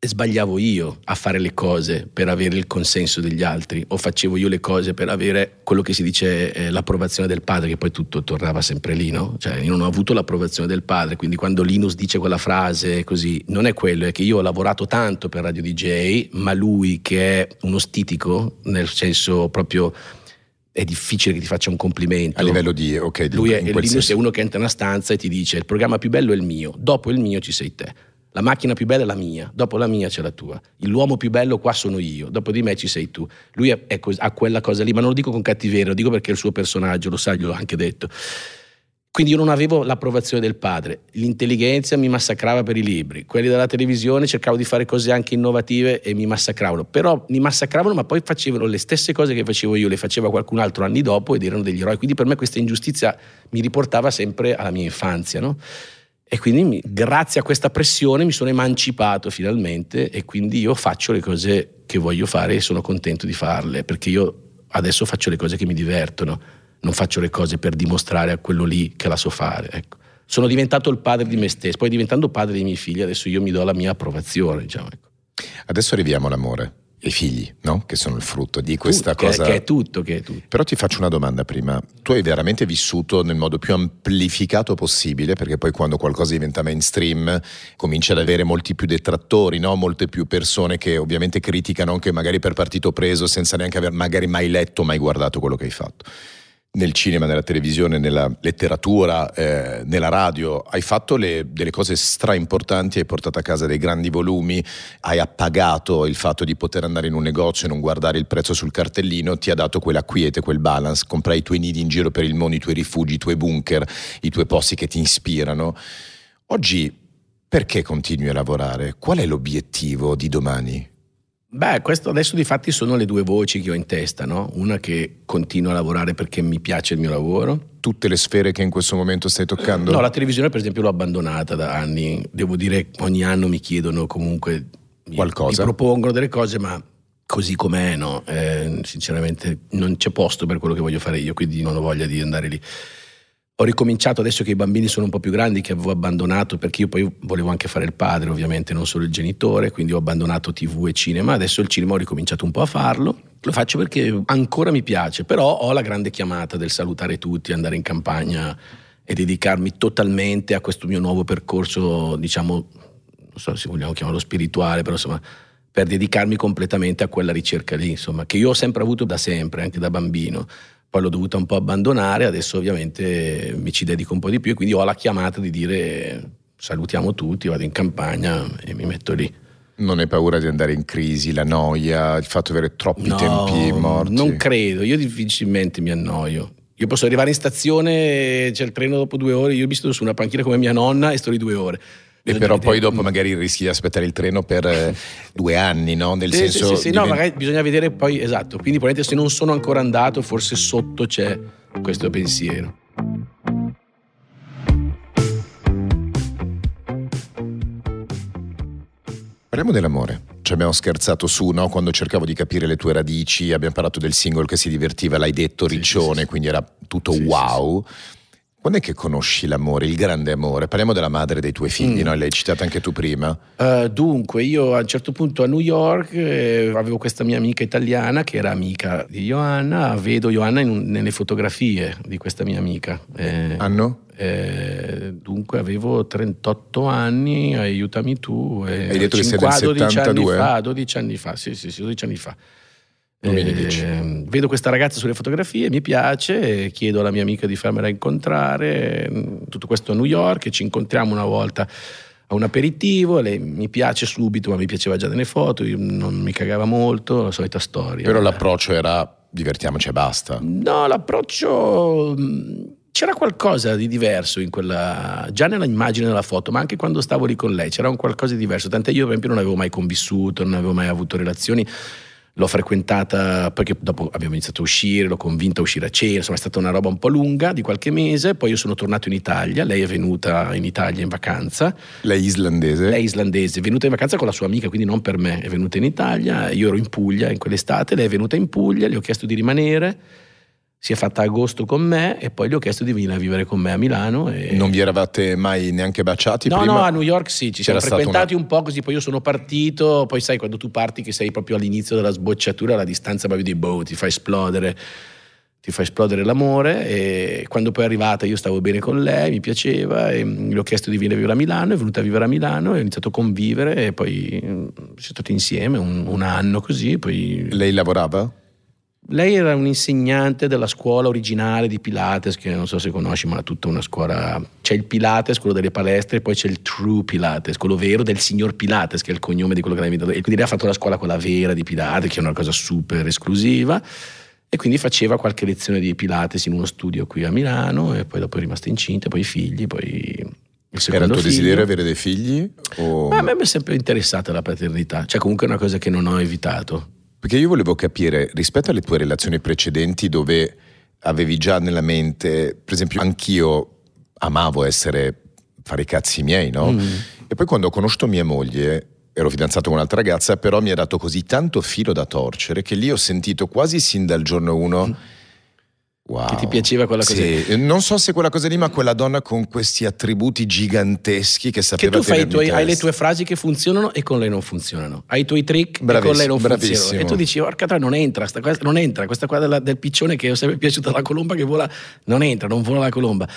sbagliavo io a fare le cose per avere il consenso degli altri o facevo io le cose per avere quello che si dice eh, l'approvazione del padre che poi tutto tornava sempre lì no? cioè io non ho avuto l'approvazione del padre quindi quando Linus dice quella frase così non è quello è che io ho lavorato tanto per Radio DJ ma lui che è uno stitico nel senso proprio è difficile che ti faccia un complimento. A livello di, ok, lui è, Linus senso. è uno che entra in una stanza e ti dice il programma più bello è il mio, dopo il mio ci sei te la macchina più bella è la mia, dopo la mia c'è la tua. L'uomo più bello qua sono io, dopo di me ci sei tu. Lui è, è ha quella cosa lì, ma non lo dico con cattiveria, lo dico perché è il suo personaggio, lo sai, gliel'ho anche detto. Quindi io non avevo l'approvazione del padre, l'intelligenza mi massacrava per i libri, quelli della televisione cercavo di fare cose anche innovative e mi massacravano, però mi massacravano ma poi facevano le stesse cose che facevo io, le faceva qualcun altro anni dopo ed erano degli eroi, quindi per me questa ingiustizia mi riportava sempre alla mia infanzia. No? E quindi grazie a questa pressione mi sono emancipato finalmente e quindi io faccio le cose che voglio fare e sono contento di farle, perché io adesso faccio le cose che mi divertono, non faccio le cose per dimostrare a quello lì che la so fare. Ecco. Sono diventato il padre di me stesso, poi diventando padre dei miei figli adesso io mi do la mia approvazione. Diciamo, ecco. Adesso arriviamo all'amore i figli, no? che sono il frutto di questa tutto, cosa. Che, che, è tutto, che è tutto. Però ti faccio una domanda prima. Tu hai veramente vissuto nel modo più amplificato possibile, perché poi quando qualcosa diventa mainstream comincia ad avere molti più detrattori, no? molte più persone che ovviamente criticano anche magari per partito preso senza neanche aver magari mai letto, mai guardato quello che hai fatto nel cinema, nella televisione, nella letteratura, eh, nella radio, hai fatto le, delle cose stra importanti, hai portato a casa dei grandi volumi, hai appagato il fatto di poter andare in un negozio e non guardare il prezzo sul cartellino, ti ha dato quella quiete, quel balance, comprai i tuoi nidi in giro per il mondo, i tuoi rifugi, i tuoi bunker, i tuoi posti che ti ispirano. Oggi perché continui a lavorare? Qual è l'obiettivo di domani? Beh, questo adesso di fatti sono le due voci che ho in testa, no? Una che continuo a lavorare perché mi piace il mio lavoro. Tutte le sfere che in questo momento stai toccando? No, la televisione per esempio l'ho abbandonata da anni. Devo dire ogni anno mi chiedono comunque... Qualcosa? Mi propongono delle cose, ma così com'è, no? Eh, sinceramente non c'è posto per quello che voglio fare io, quindi non ho voglia di andare lì ho ricominciato adesso che i bambini sono un po' più grandi, che avevo abbandonato perché io poi volevo anche fare il padre, ovviamente, non solo il genitore, quindi ho abbandonato TV e cinema. Adesso il cinema ho ricominciato un po' a farlo. Lo faccio perché ancora mi piace, però ho la grande chiamata del salutare tutti, andare in campagna e dedicarmi totalmente a questo mio nuovo percorso, diciamo, non so se vogliamo chiamarlo spirituale, però insomma, per dedicarmi completamente a quella ricerca lì, insomma, che io ho sempre avuto da sempre, anche da bambino poi l'ho dovuta un po' abbandonare, adesso ovviamente mi ci dedico un po' di più e quindi ho la chiamata di dire salutiamo tutti, vado in campagna e mi metto lì. Non hai paura di andare in crisi, la noia, il fatto di avere troppi no, tempi morti? Non credo, io difficilmente mi annoio. Io posso arrivare in stazione, c'è il treno dopo due ore, io mi sto su una panchina come mia nonna e sto lì due ore. E però poi dopo magari rischi di aspettare il treno per eh, due anni, no? Nel sì, senso sì, sì, sì. no, magari bisogna vedere poi, esatto, quindi probabilmente se non sono ancora andato, forse sotto c'è questo pensiero. Parliamo dell'amore. Ci abbiamo scherzato su, no? Quando cercavo di capire le tue radici, abbiamo parlato del singolo che si divertiva, l'hai detto Riccione, sì, sì, quindi era tutto wow. Quando è che conosci l'amore, il grande amore? Parliamo della madre dei tuoi figli, mm. no? L'hai citata anche tu prima. Uh, dunque, io a un certo punto a New York eh, avevo questa mia amica italiana che era amica di Johanna. Vedo Johanna in, nelle fotografie di questa mia amica. Eh, Anno? Eh, dunque avevo 38 anni, aiutami tu. Hai detto 5, che sei del 72? Anni fa, 12 anni fa, sì, sì, sì, 12 anni fa. Eh, vedo questa ragazza sulle fotografie, mi piace, chiedo alla mia amica di farmela incontrare, tutto questo a New York, ci incontriamo una volta a un aperitivo, lei mi piace subito, ma mi piaceva già nelle foto, non mi cagava molto, la solita storia. Però l'approccio era divertiamoci e basta. No, l'approccio c'era qualcosa di diverso in quella, già nell'immagine della foto, ma anche quando stavo lì con lei c'era un qualcosa di diverso, tant'è io per esempio non avevo mai convissuto, non avevo mai avuto relazioni l'ho frequentata perché dopo abbiamo iniziato a uscire, l'ho convinta a uscire a cena, insomma è stata una roba un po' lunga di qualche mese, poi io sono tornato in Italia, lei è venuta in Italia in vacanza. Lei è islandese? Lei è islandese, è venuta in vacanza con la sua amica, quindi non per me, è venuta in Italia, io ero in Puglia in quell'estate, lei è venuta in Puglia, le ho chiesto di rimanere si è fatta agosto con me e poi gli ho chiesto di venire a vivere con me a Milano. E... Non vi eravate mai neanche baciati? No, prima? no, a New York sì, ci siamo frequentati una... un po' così, poi io sono partito, poi sai quando tu parti che sei proprio all'inizio della sbocciatura, la distanza proprio di boh, ti fa esplodere ti fa esplodere l'amore e quando poi è arrivata io stavo bene con lei, mi piaceva e gli ho chiesto di venire a vivere a Milano, è venuta a vivere a Milano e ho iniziato a convivere e poi siamo stati insieme un, un anno così. Poi... Lei lavorava? Lei era un insegnante della scuola originale di Pilates, che non so se conosci, ma è tutta una scuola. C'è il Pilates, quello delle palestre, e poi c'è il True Pilates, quello vero del signor Pilates, che è il cognome di quello che l'ha invitato. E quindi lei ha fatto la scuola quella vera di Pilates, che è una cosa super esclusiva. E quindi faceva qualche lezione di Pilates in uno studio qui a Milano, e poi dopo è rimasta incinta, poi i figli, poi era il tuo figlio. desiderio avere dei figli? O... Ma a me mi è sempre interessata la paternità, cioè comunque è una cosa che non ho evitato. Perché io volevo capire, rispetto alle tue relazioni precedenti dove avevi già nella mente, per esempio, anch'io amavo essere, fare i cazzi miei, no? Mm. E poi quando ho conosciuto mia moglie, ero fidanzato con un'altra ragazza, però mi ha dato così tanto filo da torcere che lì ho sentito quasi sin dal giorno uno... Mm Wow. Che ti piaceva quella cosa sì. lì? Non so se quella cosa lì, ma quella donna con questi attributi giganteschi che sapeva Che tu fai tuoi, hai le tue frasi che funzionano e con lei non funzionano. Hai i tuoi trick e con lei non bravissimo. funzionano. E tu dici, porca tra non entra, sta, non entra, questa qua della, del piccione che ho sempre piaciuta la colomba che vola, non entra, non vola la colomba.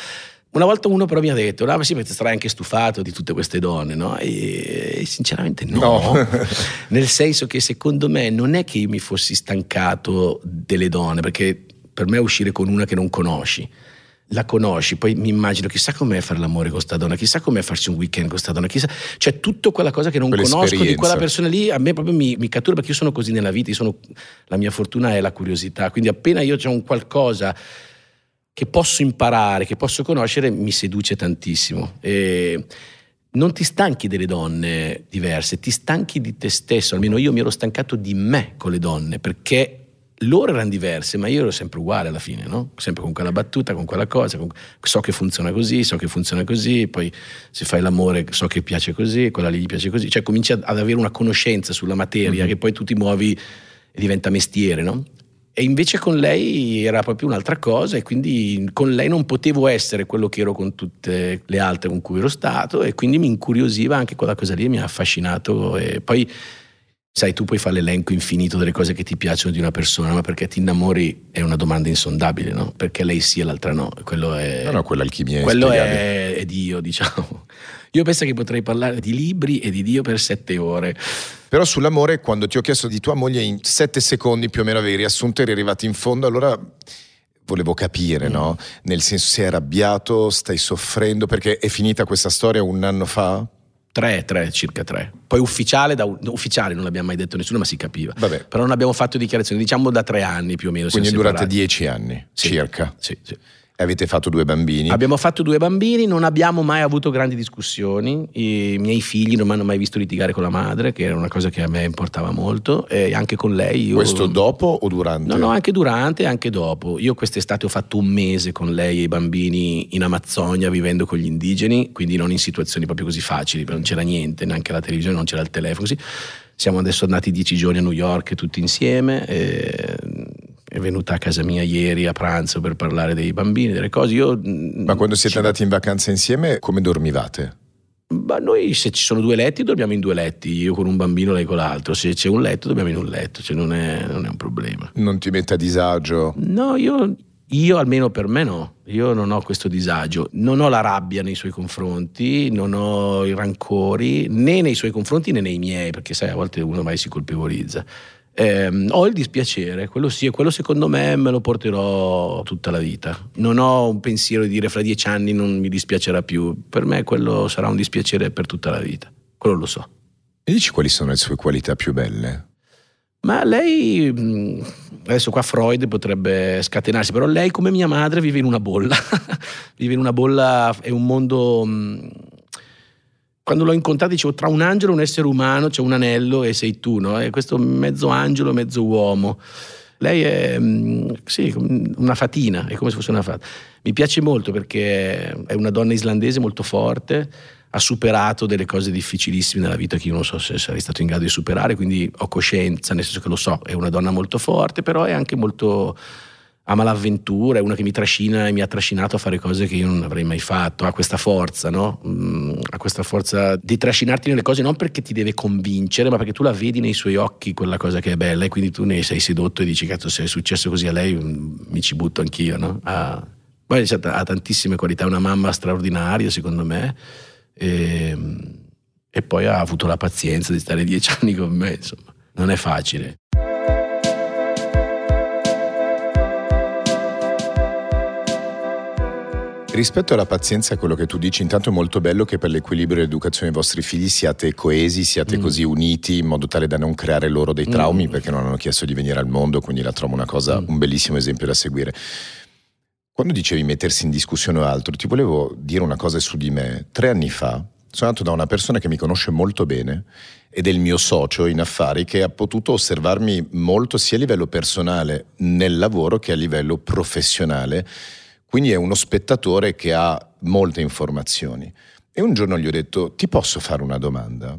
Una volta uno però mi ha detto, no, ma sì, perché sarai anche stufato di tutte queste donne, no? E, e sinceramente no. no. Nel senso che secondo me non è che io mi fossi stancato delle donne, perché per me uscire con una che non conosci. La conosci, poi mi immagino chissà com'è fare l'amore con questa donna, chissà com'è farsi un weekend con questa donna, chissà, cioè tutta quella cosa che non conosco di quella persona lì, a me proprio mi, mi, cattura perché io sono così nella vita, sono, la mia fortuna è la curiosità, quindi appena io ho un qualcosa che posso imparare, che posso conoscere, mi seduce tantissimo. E non ti stanchi delle donne diverse, ti stanchi di te stesso, almeno io mi ero stancato di me con le donne, perché loro erano diverse, ma io ero sempre uguale alla fine, no? Sempre con quella battuta, con quella cosa, con... so che funziona così, so che funziona così, poi se fai l'amore so che piace così, quella lì gli piace così, cioè cominci ad avere una conoscenza sulla materia mm-hmm. che poi tu ti muovi e diventa mestiere, no? E invece con lei era proprio un'altra cosa e quindi con lei non potevo essere quello che ero con tutte le altre con cui ero stato e quindi mi incuriosiva anche quella cosa lì, mi ha affascinato e poi Sai, tu puoi fare l'elenco infinito delle cose che ti piacciono di una persona, ma perché ti innamori è una domanda insondabile, no? Perché lei sì e l'altra no. Quello è. No, no, quell'alchimia è Quello è, è Dio, diciamo. Io penso che potrei parlare di libri e di Dio per sette ore. Però sull'amore, quando ti ho chiesto di tua moglie, in sette secondi più o meno avevi riassunto, eri arrivati in fondo, allora volevo capire, mm. no? Nel senso, sei arrabbiato, stai soffrendo, perché è finita questa storia un anno fa? Tre, tre, circa tre. Poi ufficiale, da, ufficiale non l'abbiamo mai detto nessuno, ma si capiva. Vabbè. Però non abbiamo fatto dichiarazioni, diciamo da tre anni più o meno. Quindi durate dieci anni, sì, circa. Sì, sì. Avete fatto due bambini? Abbiamo fatto due bambini, non abbiamo mai avuto grandi discussioni. I miei figli non mi hanno mai visto litigare con la madre, che era una cosa che a me importava molto, e anche con lei. Io... Questo dopo o durante? No, no, anche durante e anche dopo. Io quest'estate ho fatto un mese con lei e i bambini in Amazzonia vivendo con gli indigeni, quindi non in situazioni proprio così facili, non c'era niente, neanche la televisione, non c'era il telefono. Così. Siamo adesso andati dieci giorni a New York tutti insieme. E venuta a casa mia ieri a pranzo per parlare dei bambini, delle cose. Io, mm, Ma quando siete andati in vacanza insieme, come dormivate? Ma noi se ci sono due letti dormiamo in due letti, io con un bambino, lei con l'altro, se c'è un letto dormiamo in un letto, cioè non, è, non è un problema. Non ti mette a disagio? No, io, io almeno per me no, io non ho questo disagio, non ho la rabbia nei suoi confronti, non ho i rancori né nei suoi confronti né nei miei, perché sai a volte uno mai si colpevolizza. Eh, ho il dispiacere, quello sì, e quello secondo me me lo porterò tutta la vita. Non ho un pensiero di dire fra dieci anni non mi dispiacerà più, per me quello sarà un dispiacere per tutta la vita, quello lo so. E dici quali sono le sue qualità più belle? Ma lei, adesso qua Freud potrebbe scatenarsi, però lei come mia madre vive in una bolla, vive in una bolla, è un mondo quando l'ho incontrata dicevo tra un angelo e un essere umano c'è un anello e sei tu, no? È questo mezzo angelo, mezzo uomo. Lei è mm, sì, una fatina, è come se fosse una fata. Mi piace molto perché è una donna islandese molto forte, ha superato delle cose difficilissime nella vita che io non so se sarei stato in grado di superare, quindi ho coscienza, nel senso che lo so, è una donna molto forte, però è anche molto ama l'avventura, è una che mi trascina e mi ha trascinato a fare cose che io non avrei mai fatto, ha questa forza, no? Mm, ha questa forza di trascinarti nelle cose non perché ti deve convincere, ma perché tu la vedi nei suoi occhi quella cosa che è bella e quindi tu ne sei sedotto e dici cazzo se è successo così a lei mm, mi ci butto anch'io, no? Ha, poi ha tantissime qualità, è una mamma straordinaria secondo me e, e poi ha avuto la pazienza di stare dieci anni con me, insomma, non è facile. Rispetto alla pazienza, quello che tu dici, intanto è molto bello che per l'equilibrio e l'educazione dei vostri figli siate coesi, siate mm. così uniti in modo tale da non creare loro dei traumi mm. perché non hanno chiesto di venire al mondo, quindi la trovo una cosa, mm. un bellissimo esempio da seguire. Quando dicevi mettersi in discussione o altro, ti volevo dire una cosa su di me. Tre anni fa sono andato da una persona che mi conosce molto bene ed è il mio socio in affari che ha potuto osservarmi molto sia a livello personale nel lavoro che a livello professionale quindi è uno spettatore che ha molte informazioni. E un giorno gli ho detto, ti posso fare una domanda?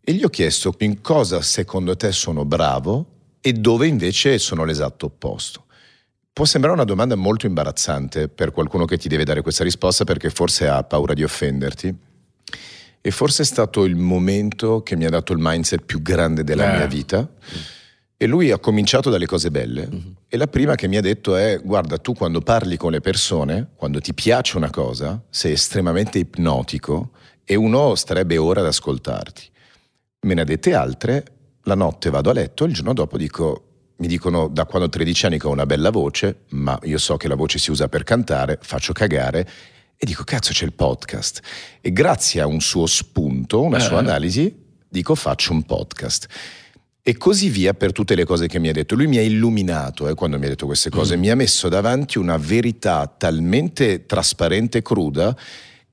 E gli ho chiesto in cosa secondo te sono bravo e dove invece sono l'esatto opposto. Può sembrare una domanda molto imbarazzante per qualcuno che ti deve dare questa risposta perché forse ha paura di offenderti. E forse è stato il momento che mi ha dato il mindset più grande della eh. mia vita. Mm e lui ha cominciato dalle cose belle. Uh-huh. E la prima che mi ha detto è: Guarda, tu quando parli con le persone, quando ti piace una cosa, sei estremamente ipnotico e uno starebbe ora ad ascoltarti. Me ne ha dette altre. La notte vado a letto, il giorno dopo dico. Mi dicono da quando ho 13 anni che ho una bella voce, ma io so che la voce si usa per cantare, faccio cagare e dico cazzo c'è il podcast. E grazie a un suo spunto, una eh. sua analisi, dico faccio un podcast e così via per tutte le cose che mi ha detto. Lui mi ha illuminato eh, quando mi ha detto queste cose, mm. mi ha messo davanti una verità talmente trasparente e cruda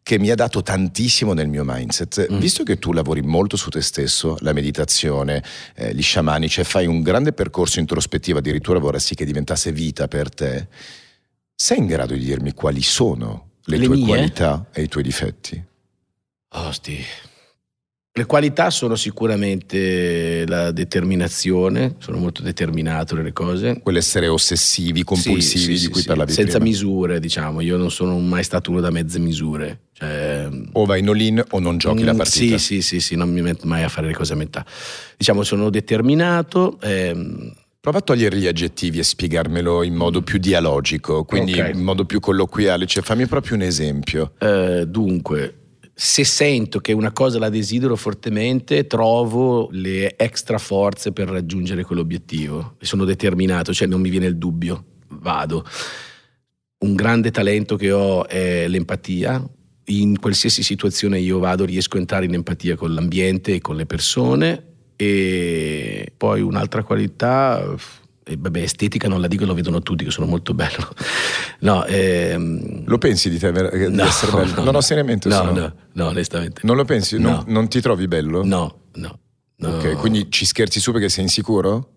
che mi ha dato tantissimo nel mio mindset. Mm. Visto che tu lavori molto su te stesso, la meditazione, eh, gli sciamani, cioè fai un grande percorso introspettivo, addirittura vorresti che diventasse vita per te, sei in grado di dirmi quali sono le, le tue mie? qualità e i tuoi difetti? Osti, le qualità sono sicuramente la determinazione, sono molto determinato nelle cose. Quell'essere ossessivi, compulsivi sì, sì, di cui sì, parlavi Senza prima. misure, diciamo, io non sono mai stato uno da mezze misure. Cioè, o vai in all-in o non giochi mm, la partita. Sì, sì, sì, sì, non mi metto mai a fare le cose a metà. Diciamo, sono determinato. Ehm, Prova a togliere gli aggettivi e spiegarmelo in modo più dialogico, quindi okay. in modo più colloquiale, cioè fammi proprio un esempio. Eh, dunque, se sento che una cosa la desidero fortemente, trovo le extra forze per raggiungere quell'obiettivo. Sono determinato, cioè non mi viene il dubbio, vado. Un grande talento che ho è l'empatia. In qualsiasi situazione io vado, riesco a entrare in empatia con l'ambiente e con le persone. E poi un'altra qualità, vabbè, estetica non la dico, lo vedono tutti che sono molto bello. No, ehm... Lo pensi di te di no, essere bello? No, no, no seriamente. No, no, no, onestamente. Non lo pensi? Non, non, ti trovi bello? No, no. Ok, quindi ci scherzi su perché sei insicuro?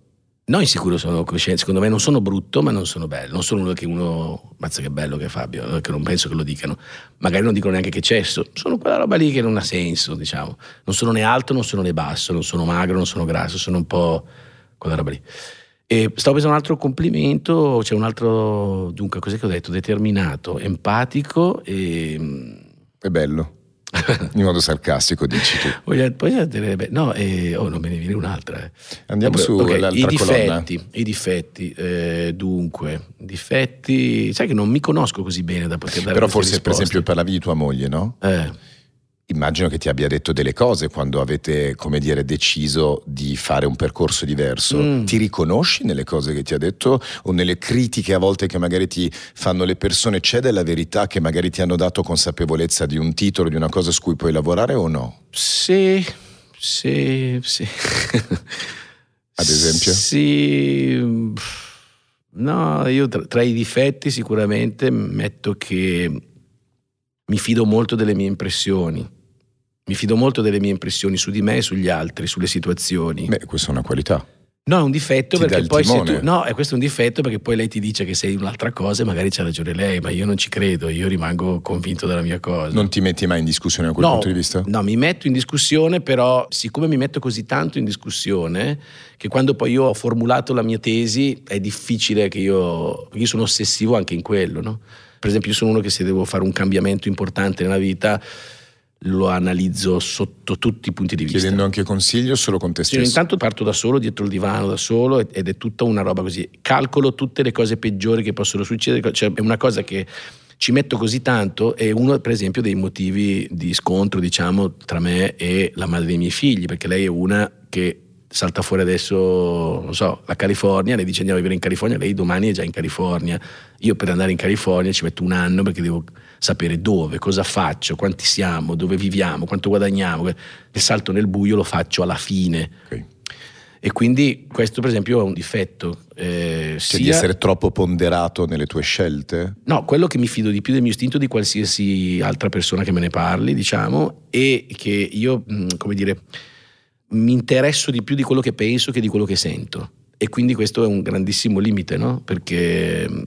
No, insicuro sono cosciente, secondo me non sono brutto, ma non sono bello. Non sono uno che uno, mazza che bello che è Fabio, che non penso che lo dicano. Magari non dicono neanche che c'è, sono quella roba lì che non ha senso, diciamo. Non sono né alto, non sono né basso, non sono magro, non sono grasso, sono un po' quella roba lì. E stavo pensando un altro complimento, c'è un altro, dunque, cos'è che ho detto? Determinato, empatico e... È bello. In modo sarcastico dici tu. Voglio, poi, no, eh, oh, non me ne viene un'altra. Eh. Andiamo su okay, I difetti, i difetti eh, dunque, difetti, sai che non mi conosco così bene da poter dare Però forse risposte. per esempio parlavi di tua moglie, no? Eh immagino che ti abbia detto delle cose quando avete, come dire, deciso di fare un percorso diverso. Mm. Ti riconosci nelle cose che ti ha detto o nelle critiche a volte che magari ti fanno le persone? C'è della verità che magari ti hanno dato consapevolezza di un titolo, di una cosa su cui puoi lavorare o no? Sì, sì, sì. Ad esempio? Sì. No, io tra, tra i difetti sicuramente metto che mi fido molto delle mie impressioni Mi fido molto delle mie impressioni su di me e sugli altri, sulle situazioni. Beh, questa è una qualità. No, è un difetto Ti perché poi se timone. tu. No, è questo è un difetto perché poi lei ti dice che sei un'altra cosa e magari c'ha ragione lei, ma io non ci credo, io rimango convinto della mia cosa. Non ti metti mai in discussione da quel no, punto di vista? No, mi metto in discussione, però siccome mi metto così tanto in discussione che quando poi io ho formulato la mia tesi è difficile che io, io sono ossessivo anche in quello, no? Per esempio io sono uno che se devo fare un cambiamento importante nella vita lo analizzo sotto tutti i punti di vista. Chiedendo anche consiglio o solo con te Sì, stesso? intanto parto da solo, dietro il divano da solo ed- ed è tutta una roba così. Calcolo tutte le cose peggiori che possono succedere, cioè è una cosa che ci metto così tanto è uno per esempio dei motivi di scontro diciamo tra me e la madre dei miei figli perché lei è una che salta fuori adesso non so la California lei dice andiamo a vivere in California lei domani è già in California io per andare in California ci metto un anno perché devo sapere dove, cosa faccio, quanti siamo, dove viviamo, quanto guadagniamo il salto nel buio lo faccio alla fine Ok. e quindi questo per esempio è un difetto. Eh, Cioè sia- di essere troppo ponderato nelle tue scelte? No, quello che mi fido di più del mio istinto di qualsiasi altra persona che me ne parli, diciamo, e che io, mh, come dire, mi interesso di più di quello che penso che di quello che sento. E quindi questo è un grandissimo limite, no? Perché mh,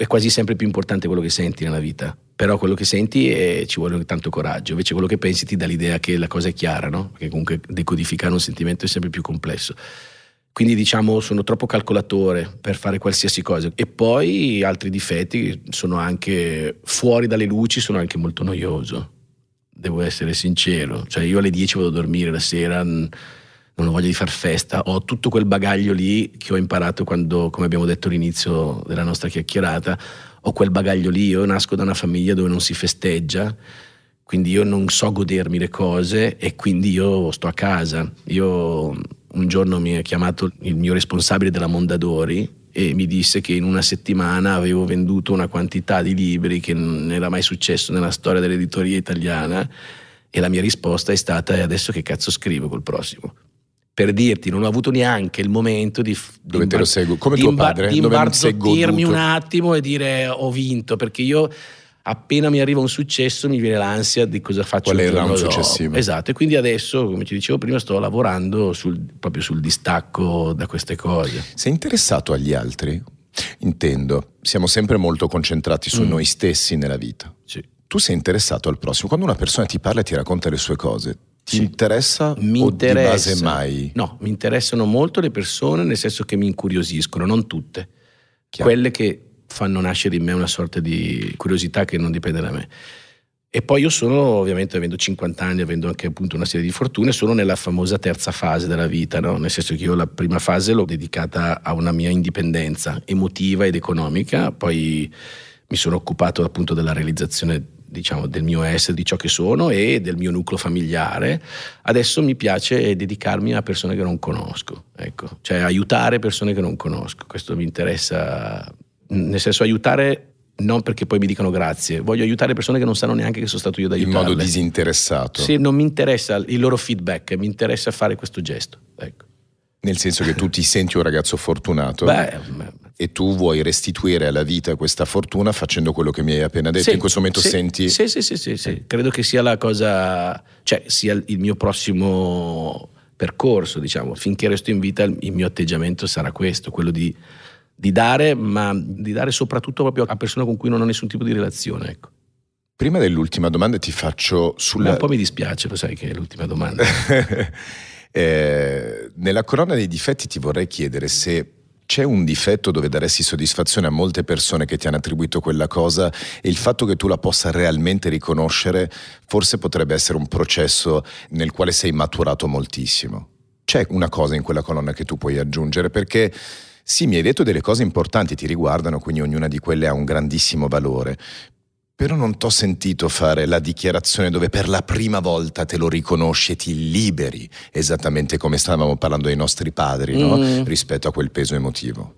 è quasi sempre più importante quello che senti nella vita. Però quello che senti è- ci vuole tanto coraggio, invece quello che pensi ti dà l'idea che la cosa è chiara, no? Perché comunque decodificare un sentimento è sempre più complesso. Quindi diciamo sono troppo calcolatore per fare qualsiasi cosa. E poi altri difetti sono anche fuori dalle luci, sono anche molto noioso. Devo essere sincero. Cioè io alle 10 vado a dormire la sera, ho voglia di far festa. Ho tutto quel bagaglio lì che ho imparato quando, come abbiamo detto all'inizio della nostra chiacchierata, ho quel bagaglio lì. Io nasco da una famiglia dove non si festeggia, quindi io non so godermi le cose e quindi io sto a casa. Io un giorno mi ha chiamato il mio responsabile della Mondadori e mi disse che in una settimana avevo venduto una quantità di libri che non era mai successo nella storia dell'editoria italiana e la mia risposta è stata e adesso che cazzo scrivo col prossimo? Per dirti, non ho avuto neanche il momento di... Dove di te lo sei- come di tuo padre, Di non sei imbarzottirmi un attimo e dire ho vinto, perché io appena mi arriva un successo mi viene l'ansia di cosa faccio Qual è il round dopo. successivo? Esatto, e quindi adesso, come ti dicevo prima, sto lavorando sul- proprio sul distacco da queste cose. Sei interessato agli altri? Intendo, siamo sempre molto concentrati su Mm. noi stessi nella vita. Sì. Tu sei interessato al prossimo. Quando una persona ti parla e ti racconta le sue cose, ti Sì. interessa Mi o interessa. di base mai? No, mi interessano molto le persone, nel senso che mi incuriosiscono, non tutte. Chiaro. Quelle che fanno nascere in me una sorta di curiosità che non dipende da me. E poi io sono, ovviamente, avendo 50 anni, avendo anche appunto una serie di fortune, sono nella famosa terza fase della vita, no? nel senso che io la prima fase l'ho dedicata a una mia indipendenza emotiva ed economica, poi mi sono occupato appunto della realizzazione diciamo del mio essere, di ciò che sono e del mio nucleo familiare. Adesso mi piace dedicarmi a persone che non conosco, ecco, cioè aiutare persone che non conosco. Questo mi interessa, nel senso aiutare non perché poi mi dicano grazie, voglio aiutare persone che non sanno neanche che sono stato io ad In aiutarle. modo disinteressato. Sì, non mi interessa il loro feedback, mi interessa fare questo gesto. Ecco. Nel senso che tu ti senti un ragazzo fortunato Beh, e tu vuoi restituire alla vita questa fortuna facendo quello che mi hai appena detto. Sì, In questo momento sì, senti... Sì, sì, sì, sì, sì. credo che sia la cosa, cioè sia il mio prossimo percorso, diciamo. Finché resto in vita il mio atteggiamento sarà questo, quello di, di dare, ma di dare soprattutto proprio a persone con cui non ho nessun tipo di relazione, ecco. Prima dell'ultima domanda ti faccio Ma sulla... Un po' mi dispiace, lo sai che è l'ultima domanda. Eh, nella corona dei difetti ti vorrei chiedere se c'è un difetto dove daresti soddisfazione a molte persone che ti hanno attribuito quella cosa e il fatto che tu la possa realmente riconoscere forse potrebbe essere un processo nel quale sei maturato moltissimo. C'è una cosa in quella colonna che tu puoi aggiungere perché sì, mi hai detto delle cose importanti, ti riguardano, quindi ognuna di quelle ha un grandissimo valore. Però non t'ho sentito fare la dichiarazione dove per la prima volta te lo riconosci e ti liberi, esattamente come stavamo parlando dei nostri padri, no? Mm. rispetto a quel peso emotivo.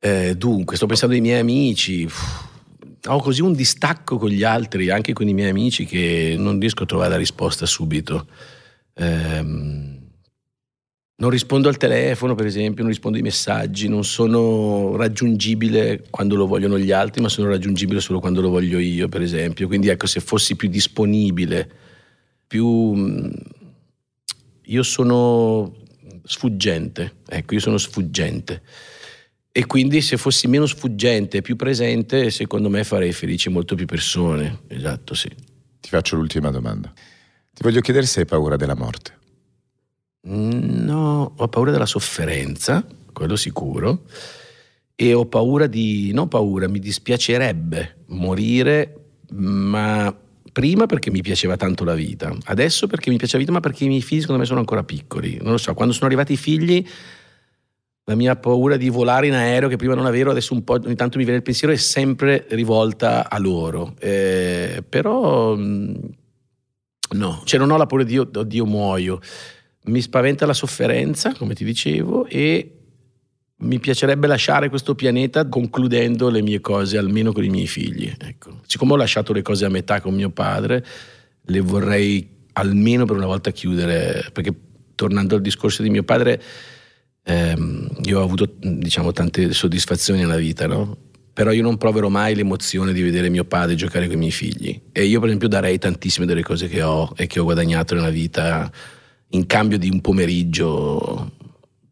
Eh, dunque, sto pensando ai miei amici. Uff, Ho così un distacco con gli altri, anche con i miei amici, che non riesco a trovare la risposta subito. Ehm, Non rispondo al telefono, per esempio, non rispondo ai messaggi, non sono raggiungibile quando lo vogliono gli altri, ma sono raggiungibile solo quando lo voglio io, per esempio. Quindi ecco, se fossi più disponibile, più... Io sono sfuggente, ecco, io sono sfuggente. E quindi se fossi meno sfuggente e più presente, secondo me farei felici molto più persone. Esatto, sì. Ti faccio l'ultima domanda. Ti voglio chiedere se hai paura della morte. No, ho paura della sofferenza, quello sicuro, e ho paura di, non paura, mi dispiacerebbe morire, ma prima perché mi piaceva tanto la vita, adesso perché mi piace la vita, ma perché i miei figli secondo me sono ancora piccoli. Non lo so, quando sono arrivati i figli, la mia paura di volare in aereo, che prima non avevo, adesso un po' ogni tanto mi viene il pensiero, è sempre rivolta a loro. Eh, però no, cioè non ho la paura di oddio muoio mi spaventa la sofferenza, come ti dicevo, e mi piacerebbe lasciare questo pianeta concludendo le mie cose almeno con i miei figli. Ecco. Siccome ho lasciato le cose a metà con mio padre, le vorrei almeno per una volta chiudere, perché tornando al discorso di mio padre, ehm, io ho avuto diciamo tante soddisfazioni nella vita, no? però io non proverò mai l'emozione di vedere mio padre giocare con i miei figli e io per esempio darei tantissime delle cose che ho e che ho guadagnato nella vita in cambio di un pomeriggio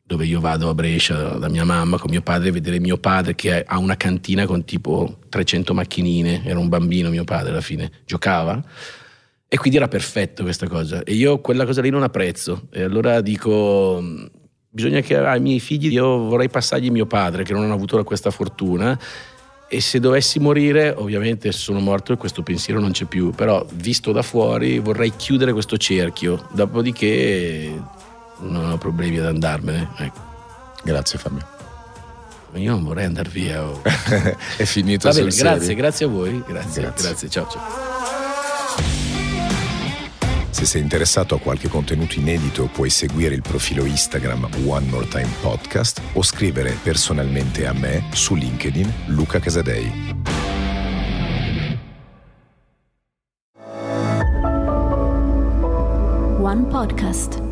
dove io vado a Brescia da mia mamma con mio padre a vedere mio padre che ha una cantina con tipo 300 macchinine, era un bambino mio padre alla fine, giocava e quindi era perfetto questa cosa. E io quella cosa lì non apprezzo. E allora dico bisogna che ai miei figli io vorrei passargli mio padre che non ha avuto questa fortuna e se dovessi morire, ovviamente sono morto e questo pensiero non c'è più, però visto da fuori vorrei chiudere questo cerchio, dopodiché non ho problemi ad andarmene. Ecco. Grazie Fabio. Io non vorrei andare via. Oh. È finito. Va bene, grazie, serie. grazie a voi. Grazie, grazie, grazie. ciao ciao. Se sei interessato a qualche contenuto inedito puoi seguire il profilo Instagram One More Time Podcast o scrivere personalmente a me su LinkedIn Luca Casadei. One Podcast